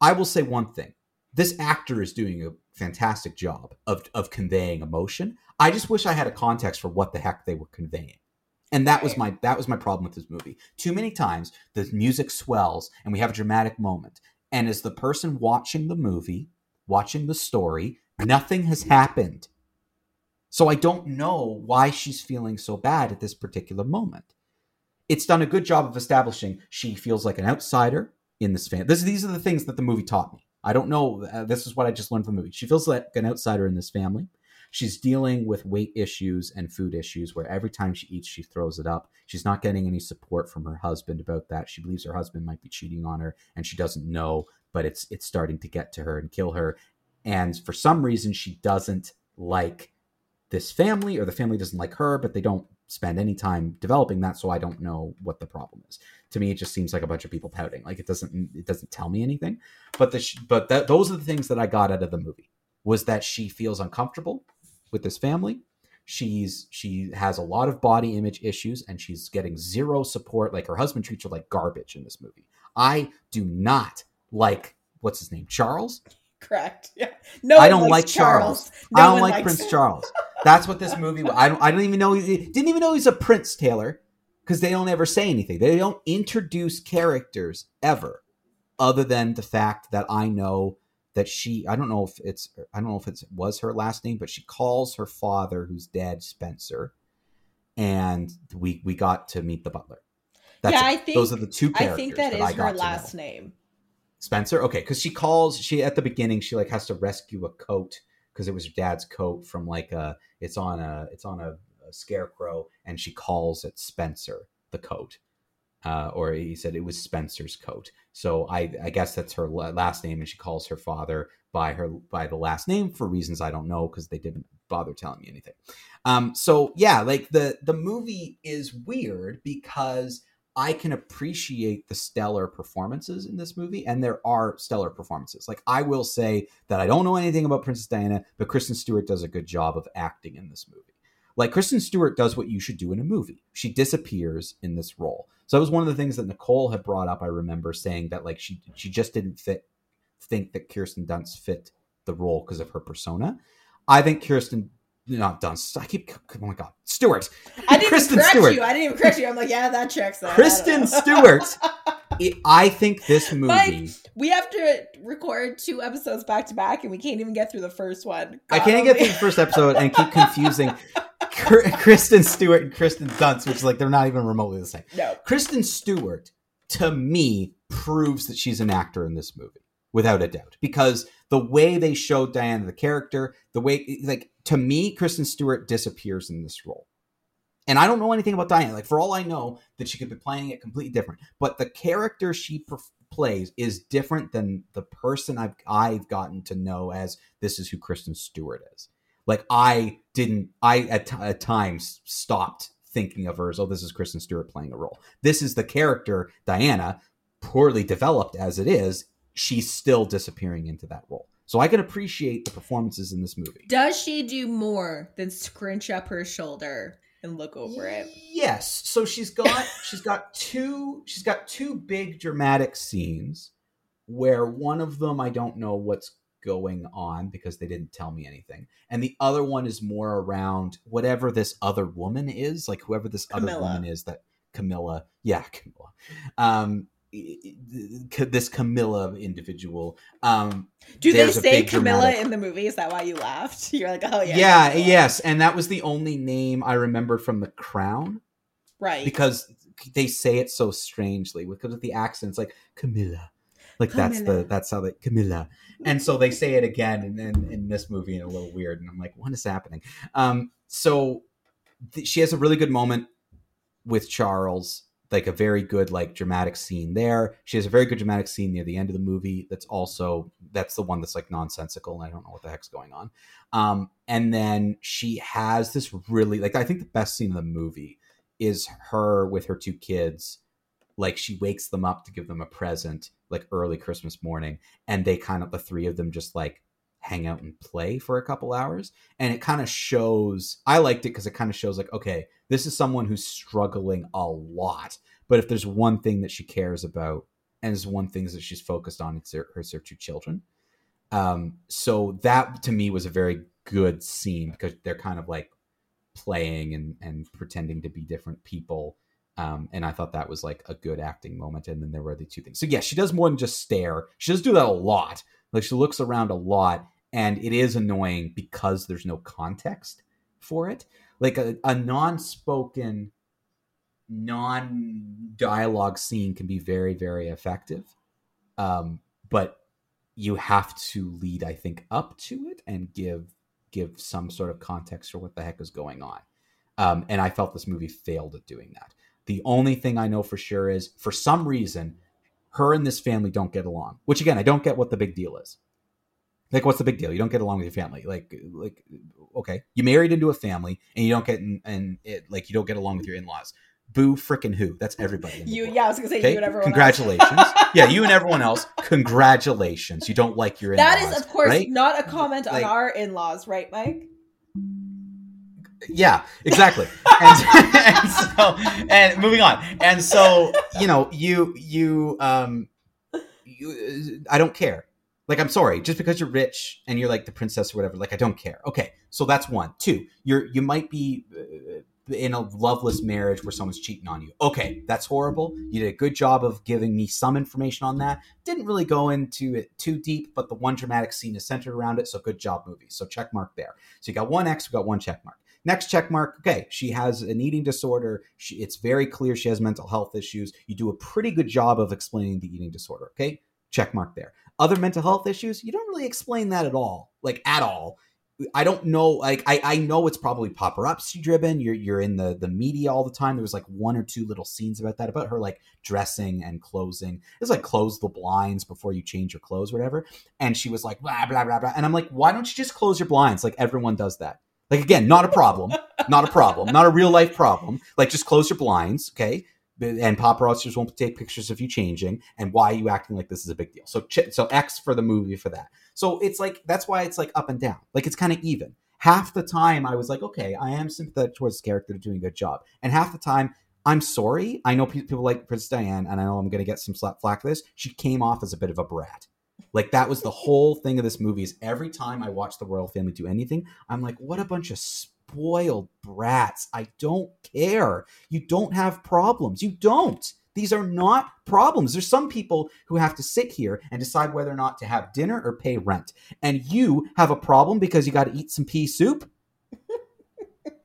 i will say one thing this actor is doing a fantastic job of, of conveying emotion I just wish I had a context for what the heck they were conveying. And that was my that was my problem with this movie. Too many times the music swells and we have a dramatic moment. And as the person watching the movie, watching the story, nothing has happened. So I don't know why she's feeling so bad at this particular moment. It's done a good job of establishing she feels like an outsider in this family. This, these are the things that the movie taught me. I don't know. Uh, this is what I just learned from the movie. She feels like an outsider in this family she's dealing with weight issues and food issues where every time she eats she throws it up she's not getting any support from her husband about that she believes her husband might be cheating on her and she doesn't know but it's it's starting to get to her and kill her and for some reason she doesn't like this family or the family doesn't like her but they don't spend any time developing that so i don't know what the problem is to me it just seems like a bunch of people pouting like it doesn't it doesn't tell me anything but the but that, those are the things that i got out of the movie was that she feels uncomfortable with this family. She's she has a lot of body image issues and she's getting zero support. Like her husband treats her like garbage in this movie. I do not like what's his name? Charles? Correct. Yeah. No, I don't like Charles. Charles. No I don't like Prince Charles. That's what this movie. I don't. I don't even know. He, didn't even know he's a prince, Taylor, because they don't ever say anything. They don't introduce characters ever, other than the fact that I know that she I don't know if it's I don't know if it was her last name, but she calls her father, who's dead, Spencer, and we we got to meet the butler. That's yeah, it. I think those are the two characters. I think that, that is her last name. Spencer. Okay, because she calls she at the beginning she like has to rescue a coat because it was her dad's coat from like a it's on a it's on a, a scarecrow and she calls it Spencer the coat uh, or he said it was Spencer's coat. So I, I guess that's her last name, and she calls her father by her by the last name for reasons I don't know because they didn't bother telling me anything. Um, so yeah, like the the movie is weird because I can appreciate the stellar performances in this movie, and there are stellar performances. Like I will say that I don't know anything about Princess Diana, but Kristen Stewart does a good job of acting in this movie. Like Kristen Stewart does what you should do in a movie. She disappears in this role. So that was one of the things that Nicole had brought up. I remember saying that like she she just didn't fit think that Kirsten Dunst fit the role because of her persona. I think Kirsten not Dunst. I keep oh my god, Stewart. I didn't Kristen correct Stewart. you. I didn't even correct you. I'm like, yeah, that checks out. Kristen Stewart. It, I think this movie. Mike, we have to record two episodes back to back, and we can't even get through the first one. God I can't get through the first episode and keep confusing Kristen Stewart and Kristen Dunst, which is like they're not even remotely the same. No. Kristen Stewart, to me, proves that she's an actor in this movie, without a doubt. Because the way they showed Diana the character, the way like to me, Kristen Stewart disappears in this role. And I don't know anything about Diana. Like for all I know, that she could be playing it completely different. But the character she plays is different than the person I've I've gotten to know as this is who Kristen Stewart is. Like I didn't, I at, t- at times stopped thinking of her as, oh, this is Kristen Stewart playing a role. This is the character, Diana, poorly developed as it is, she's still disappearing into that role. So I can appreciate the performances in this movie. Does she do more than scrunch up her shoulder and look over it? Yes. So she's got she's got two she's got two big dramatic scenes where one of them I don't know what's going on because they didn't tell me anything. And the other one is more around whatever this other woman is, like whoever this Camilla. other woman is that Camilla, yeah, Camilla. Um this Camilla individual. Um, Do they say Camilla dramatic... in the movie? Is that why you laughed? You're like, oh yeah. Yeah, yes, and that was the only name I remembered from The Crown. Right. Because they say it so strangely because of the accents, like Camilla. Like Camilla. that's the that's how they Camilla. And so they say it again in, in, in this movie and a little weird. And I'm like, what is happening? Um, so th- she has a really good moment with Charles like a very good like dramatic scene there. She has a very good dramatic scene near the end of the movie. That's also that's the one that's like nonsensical and I don't know what the heck's going on. Um, and then she has this really like I think the best scene of the movie is her with her two kids. Like she wakes them up to give them a present like early Christmas morning, and they kind of the three of them just like hang out and play for a couple hours and it kind of shows i liked it because it kind of shows like okay this is someone who's struggling a lot but if there's one thing that she cares about and is one thing that she's focused on it's her, her, two children um, so that to me was a very good scene because they're kind of like playing and and pretending to be different people um, and I thought that was like a good acting moment. And then there were the two things. So yeah, she does more than just stare. She does do that a lot. Like she looks around a lot, and it is annoying because there's no context for it. Like a, a non-spoken non-dialogue scene can be very very effective um, but you have to lead i think up to it and give give some sort of context for what the heck is going on. Um, and i felt this movie failed at doing that. The only thing i know for sure is for some reason her and this family don't get along which again i don't get what the big deal is like, what's the big deal? You don't get along with your family. Like, like, okay, you married into a family and you don't get in, and it like you don't get along with your in laws. Boo, freaking who? That's everybody. you, yeah, I was gonna say okay? you and everyone. Congratulations. yeah, you and everyone else. Congratulations. You don't like your in-laws. That is, of course, right? not a comment like, on our in-laws, right, Mike? Yeah, exactly. and, and so, and moving on. And so, you know, you, you, um, you, I don't care like, I'm sorry, just because you're rich and you're like the princess or whatever, like I don't care. Okay, so that's one. Two, you're you might be uh, in a loveless marriage where someone's cheating on you. Okay, that's horrible. You did a good job of giving me some information on that. Didn't really go into it too deep, but the one dramatic scene is centered around it. So good job, movie. So check mark there. So you got one X, we got one check mark. Next check mark. Okay, she has an eating disorder. She, it's very clear she has mental health issues. You do a pretty good job of explaining the eating disorder. Okay, check mark there. Other mental health issues, you don't really explain that at all, like at all. I don't know. Like I, I know it's probably paparazzi driven. You're you're in the the media all the time. There was like one or two little scenes about that about her like dressing and closing. It's like close the blinds before you change your clothes, whatever. And she was like blah blah blah blah. And I'm like, why don't you just close your blinds? Like everyone does that. Like again, not a problem, not a problem, not a real life problem. Like just close your blinds, okay? and paparazzis won't take pictures of you changing and why are you acting like this is a big deal. So so x for the movie for that. So it's like that's why it's like up and down. Like it's kind of even. Half the time i was like okay i am sympathetic towards this character doing a good job. And half the time i'm sorry. I know people like Princess Diane, and i know i'm going to get some slap flack for this. She came off as a bit of a brat like that was the whole thing of this movie is every time i watch the royal family do anything i'm like what a bunch of spoiled brats. I don't care. You don't have problems. You don't. These are not problems. There's some people who have to sit here and decide whether or not to have dinner or pay rent. And you have a problem because you got to eat some pea soup.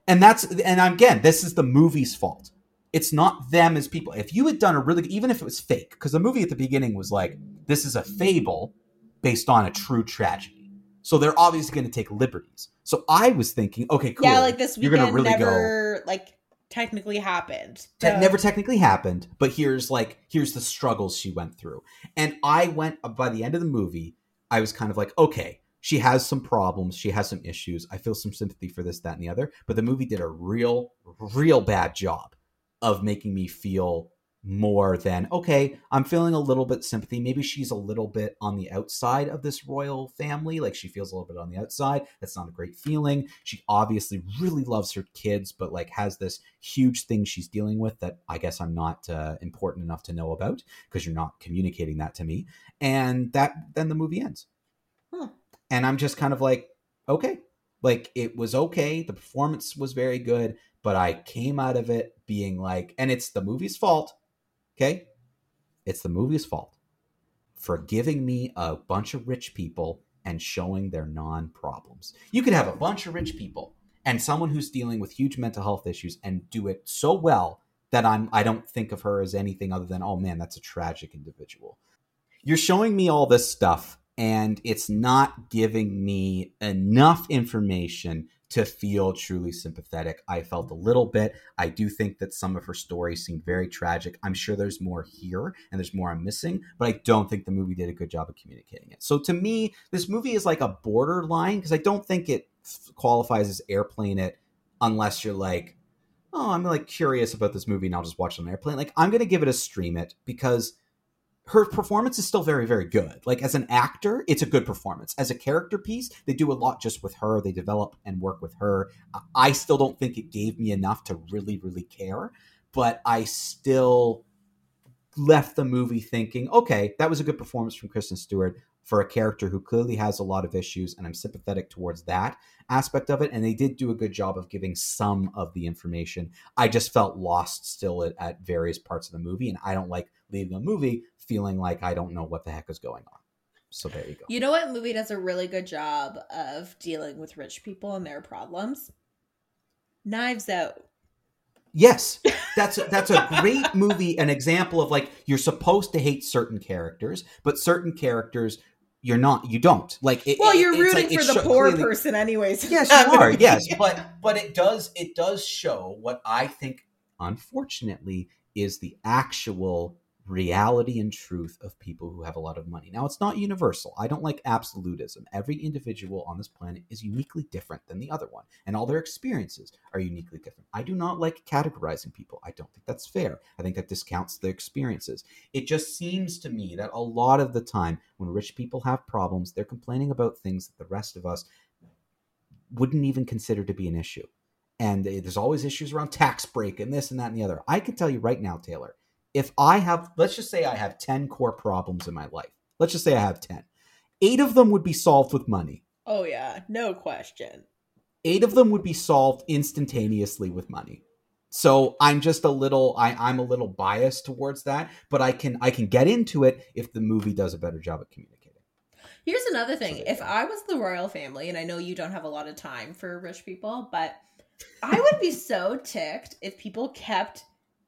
and that's and again, this is the movie's fault. It's not them as people. If you had done a really even if it was fake, because the movie at the beginning was like, this is a fable based on a true tragedy. So they're obviously going to take liberties. So I was thinking, okay, cool. Yeah, like this weekend You're gonna really never go, like technically happened. That never technically happened, but here's like here's the struggles she went through. And I went uh, by the end of the movie, I was kind of like, okay, she has some problems, she has some issues. I feel some sympathy for this, that, and the other. But the movie did a real, real bad job of making me feel more than okay i'm feeling a little bit sympathy. Maybe she's a little bit on the outside of this royal family like she feels a little bit on the outside. That's not a great feeling. She obviously really loves her kids but like has this huge thing she's dealing with that i guess i'm not uh, important enough to know about because you're not communicating that to me. And that then the movie ends. Huh. and i'm just kind of like okay. Like it was okay. The performance was very good but i came out of it being like and it's the movie's fault Okay? It's the movie's fault for giving me a bunch of rich people and showing their non problems. You could have a bunch of rich people and someone who's dealing with huge mental health issues and do it so well that I'm I don't think of her as anything other than oh man that's a tragic individual. You're showing me all this stuff and it's not giving me enough information to feel truly sympathetic. I felt a little bit. I do think that some of her stories seemed very tragic. I'm sure there's more here and there's more I'm missing, but I don't think the movie did a good job of communicating it. So to me, this movie is like a borderline because I don't think it qualifies as airplane it unless you're like, oh, I'm like curious about this movie and I'll just watch it on airplane. Like I'm to give it a stream it because her performance is still very very good. Like as an actor it's a good performance. As a character piece they do a lot just with her. They develop and work with her. I still don't think it gave me enough to really really care but i still left the movie thinking okay that was a good performance from kristen stewart for a character who clearly has a lot of issues and i'm sympathetic towards that aspect of it and they did do a good job of giving some of the information i just felt lost still at, at various parts of the movie and i don't like leaving a movie feeling like I don't know what the heck is going on. So there you go. You know what movie does a really good job of dealing with rich people and their problems? Knives Out. Yes, that's a, that's a great movie. An example of like you're supposed to hate certain characters, but certain characters you're not. You don't like. It, well, you're rooting like, for the poor clearly, person, anyways. Yes, you are. Yes, but but it does it does show what I think, unfortunately, is the actual reality and truth of people who have a lot of money. Now, it's not universal. I don't like absolutism. Every individual on this planet is uniquely different than the other one, and all their experiences are uniquely different. I do not like categorizing people. I don't think that's fair. I think that discounts their experiences. It just seems to me that a lot of the time when rich people have problems, they're complaining about things that the rest of us wouldn't even consider to be an issue. And eh, there's always issues around tax break and this and that and the other. I can tell you right now, Taylor, if I have, let's just say I have 10 core problems in my life. Let's just say I have 10. Eight of them would be solved with money. Oh, yeah, no question. Eight of them would be solved instantaneously with money. So I'm just a little I, I'm a little biased towards that, but I can I can get into it if the movie does a better job at communicating. Here's another thing. So if I was the royal family, and I know you don't have a lot of time for rich people, but I would be so ticked if people kept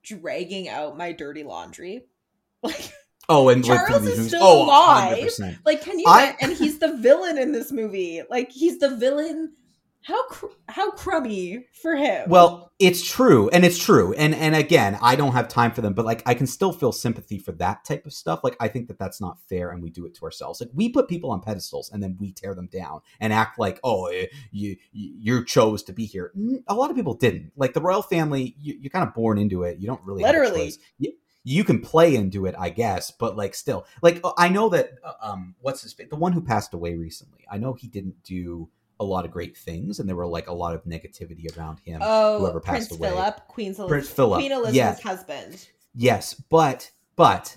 dragging out my dirty laundry. Like Oh, and Charles is still oh, alive. 100%. Like, can you? I... and he's the villain in this movie. Like, he's the villain how cr- how crummy for him. Well, it's true, and it's true, and and again, I don't have time for them, but like I can still feel sympathy for that type of stuff. Like I think that that's not fair, and we do it to ourselves. Like we put people on pedestals, and then we tear them down and act like, oh, eh, you you chose to be here. A lot of people didn't. Like the royal family, you, are kind of born into it. You don't really literally. You, you can play into it, I guess, but like still, like I know that uh, um, what's his the one who passed away recently. I know he didn't do a lot of great things, and there were like a lot of negativity around him. Oh, whoever passed Prince away. Philip, Queen's Prince Philip, Queen Elizabeth's yes. husband. Yes, but but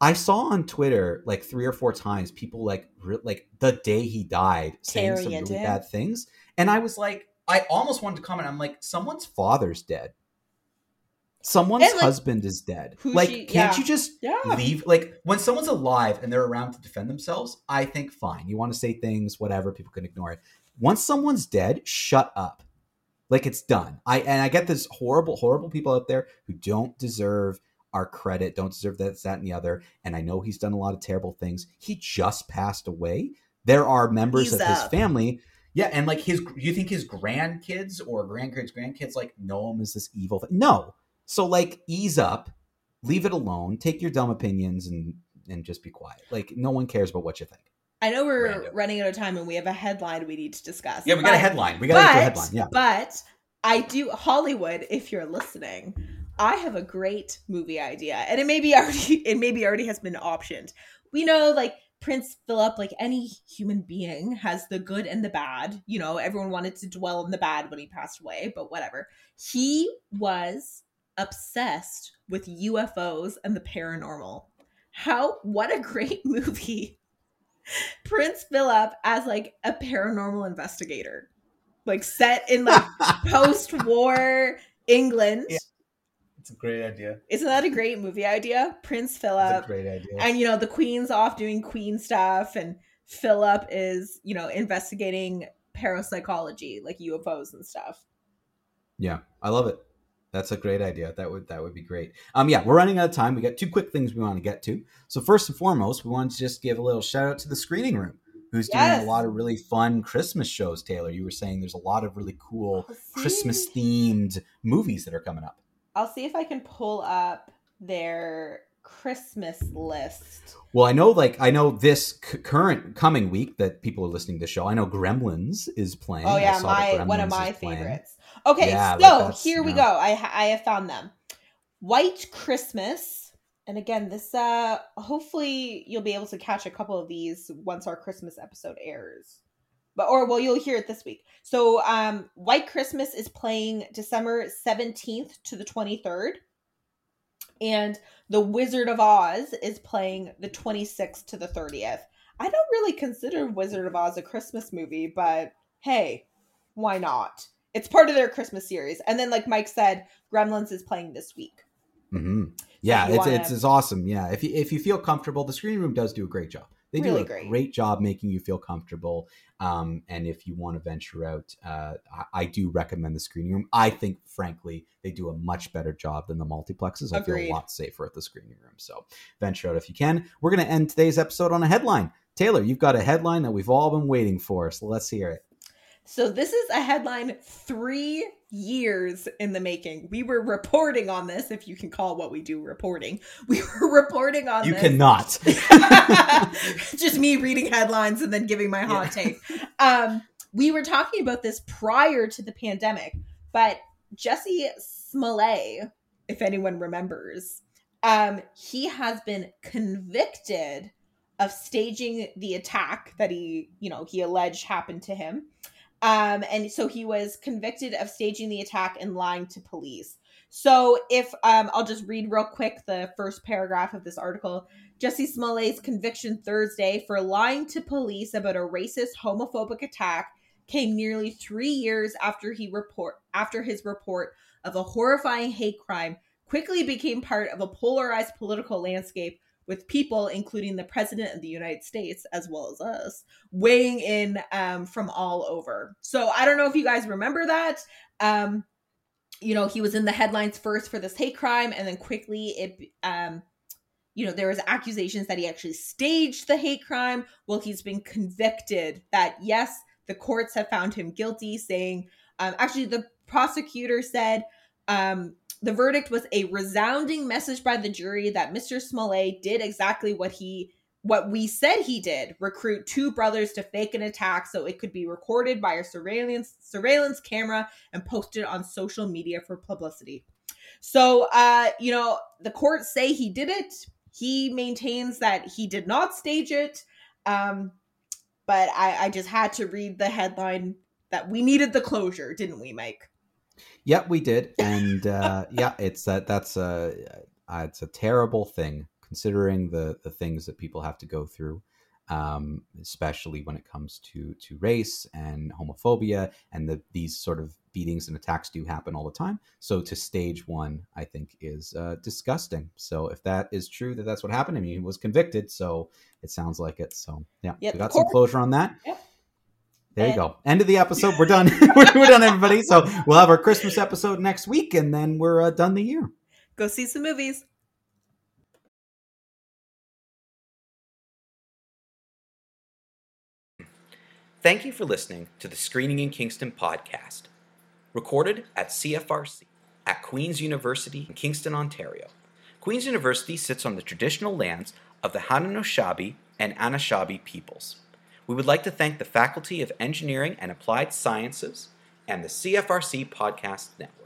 I saw on Twitter like three or four times people like re- like the day he died saying some really him. bad things, and I was like, I almost wanted to comment. I'm like, someone's father's dead someone's like, husband is dead. Like, she, can't yeah. you just yeah. leave? Like, when someone's alive and they're around to defend themselves, I think fine. You want to say things, whatever. People can ignore it. Once someone's dead, shut up. Like it's done. I and I get this horrible, horrible people out there who don't deserve our credit, don't deserve that, that, and the other. And I know he's done a lot of terrible things. He just passed away. There are members he's of up. his family yeah, and like his, you think his grandkids or grandkids, grandkids like know him as this evil thing? No, so like ease up, leave it alone, take your dumb opinions and and just be quiet. Like no one cares about what you think. I know we're Random. running out of time and we have a headline we need to discuss. Yeah, we but, got a headline. We got a headline. Yeah. But I do Hollywood, if you're listening, I have a great movie idea, and it maybe already it maybe already has been optioned. We know like Prince Philip, like any human being, has the good and the bad. You know, everyone wanted to dwell on the bad when he passed away, but whatever. He was obsessed with UFOs and the paranormal. How what a great movie. Prince Philip as like a paranormal investigator. Like set in like post-war England. Yeah. It's a great idea. Isn't that a great movie idea? Prince Philip. great idea. And you know, the Queen's off doing Queen stuff, and Philip is, you know, investigating parapsychology, like UFOs and stuff. Yeah, I love it. That's a great idea. That would that would be great. Um, yeah, we're running out of time. We got two quick things we want to get to. So first and foremost, we want to just give a little shout out to the screening room, who's yes. doing a lot of really fun Christmas shows. Taylor, you were saying there's a lot of really cool oh, Christmas themed movies that are coming up. I'll see if I can pull up their Christmas list. Well, I know, like, I know this c- current coming week that people are listening to the show. I know Gremlins is playing. Oh yeah, my one of my favorites. Okay, yeah, so like here we go. I I have found them. White Christmas, and again, this uh, hopefully you'll be able to catch a couple of these once our Christmas episode airs but or well you'll hear it this week so um white christmas is playing december 17th to the 23rd and the wizard of oz is playing the 26th to the 30th i don't really consider wizard of oz a christmas movie but hey why not? It's part of their christmas series. And then like mike said gremlins is playing this week. Mm-hmm. yeah so it's, wanna... it's, it's awesome. Yeah if you, if you feel comfortable the screen room does do a great job they really do a great. great job making you feel comfortable. Um, and if you want to venture out, uh, I, I, do recommend the screening room. I think, frankly, they do a much better job than the multiplexes. I Agreed. feel a lot safer at the screening room. So venture out if you can. We're going to end today's episode on a headline. Taylor, you've got a headline that we've all been waiting for. So let's hear it. So this is a headline three years in the making. We were reporting on this, if you can call what we do reporting. We were reporting on you this. cannot. Just me reading headlines and then giving my hot yeah. take. Um, we were talking about this prior to the pandemic, but Jussie Smollett, if anyone remembers, um, he has been convicted of staging the attack that he, you know, he alleged happened to him. Um, and so he was convicted of staging the attack and lying to police. So if um, I'll just read real quick the first paragraph of this article. Jussie Smollett's conviction Thursday for lying to police about a racist homophobic attack came nearly three years after he report after his report of a horrifying hate crime quickly became part of a polarized political landscape with people, including the president of the United States as well as us, weighing in um, from all over. So I don't know if you guys remember that. Um, you know, he was in the headlines first for this hate crime, and then quickly it, um, you know, there was accusations that he actually staged the hate crime. Well, he's been convicted. That yes, the courts have found him guilty, saying um, actually the prosecutor said um, the verdict was a resounding message by the jury that Mr. Smollett did exactly what he what we said he did recruit two brothers to fake an attack so it could be recorded by a surveillance surveillance camera and posted on social media for publicity. So uh you know the courts say he did it. He maintains that he did not stage it. Um but i i just had to read the headline that we needed the closure didn't we mike yeah, we did, and uh, yeah, it's that. That's a uh, it's a terrible thing considering the the things that people have to go through, um, especially when it comes to to race and homophobia, and the these sort of beatings and attacks do happen all the time. So to stage one, I think is uh, disgusting. So if that is true that that's what happened, I mean, he was convicted, so it sounds like it. So yeah, yep. we got some closure on that. Yep. There you go. End of the episode. We're done. we're, we're, done, everybody. So we'll have our Christmas episode next week, and then we're uh, done the year. Go see some movies. Thank you for listening to the Screening in Kingston podcast, recorded at CFRC at Queen's University in Kingston, Ontario. Queen's University sits on the traditional lands of the Haudenosaunee and Anishinaabe peoples. We would like to thank the Faculty of Engineering and Applied Sciences and the CFRC Podcast Network.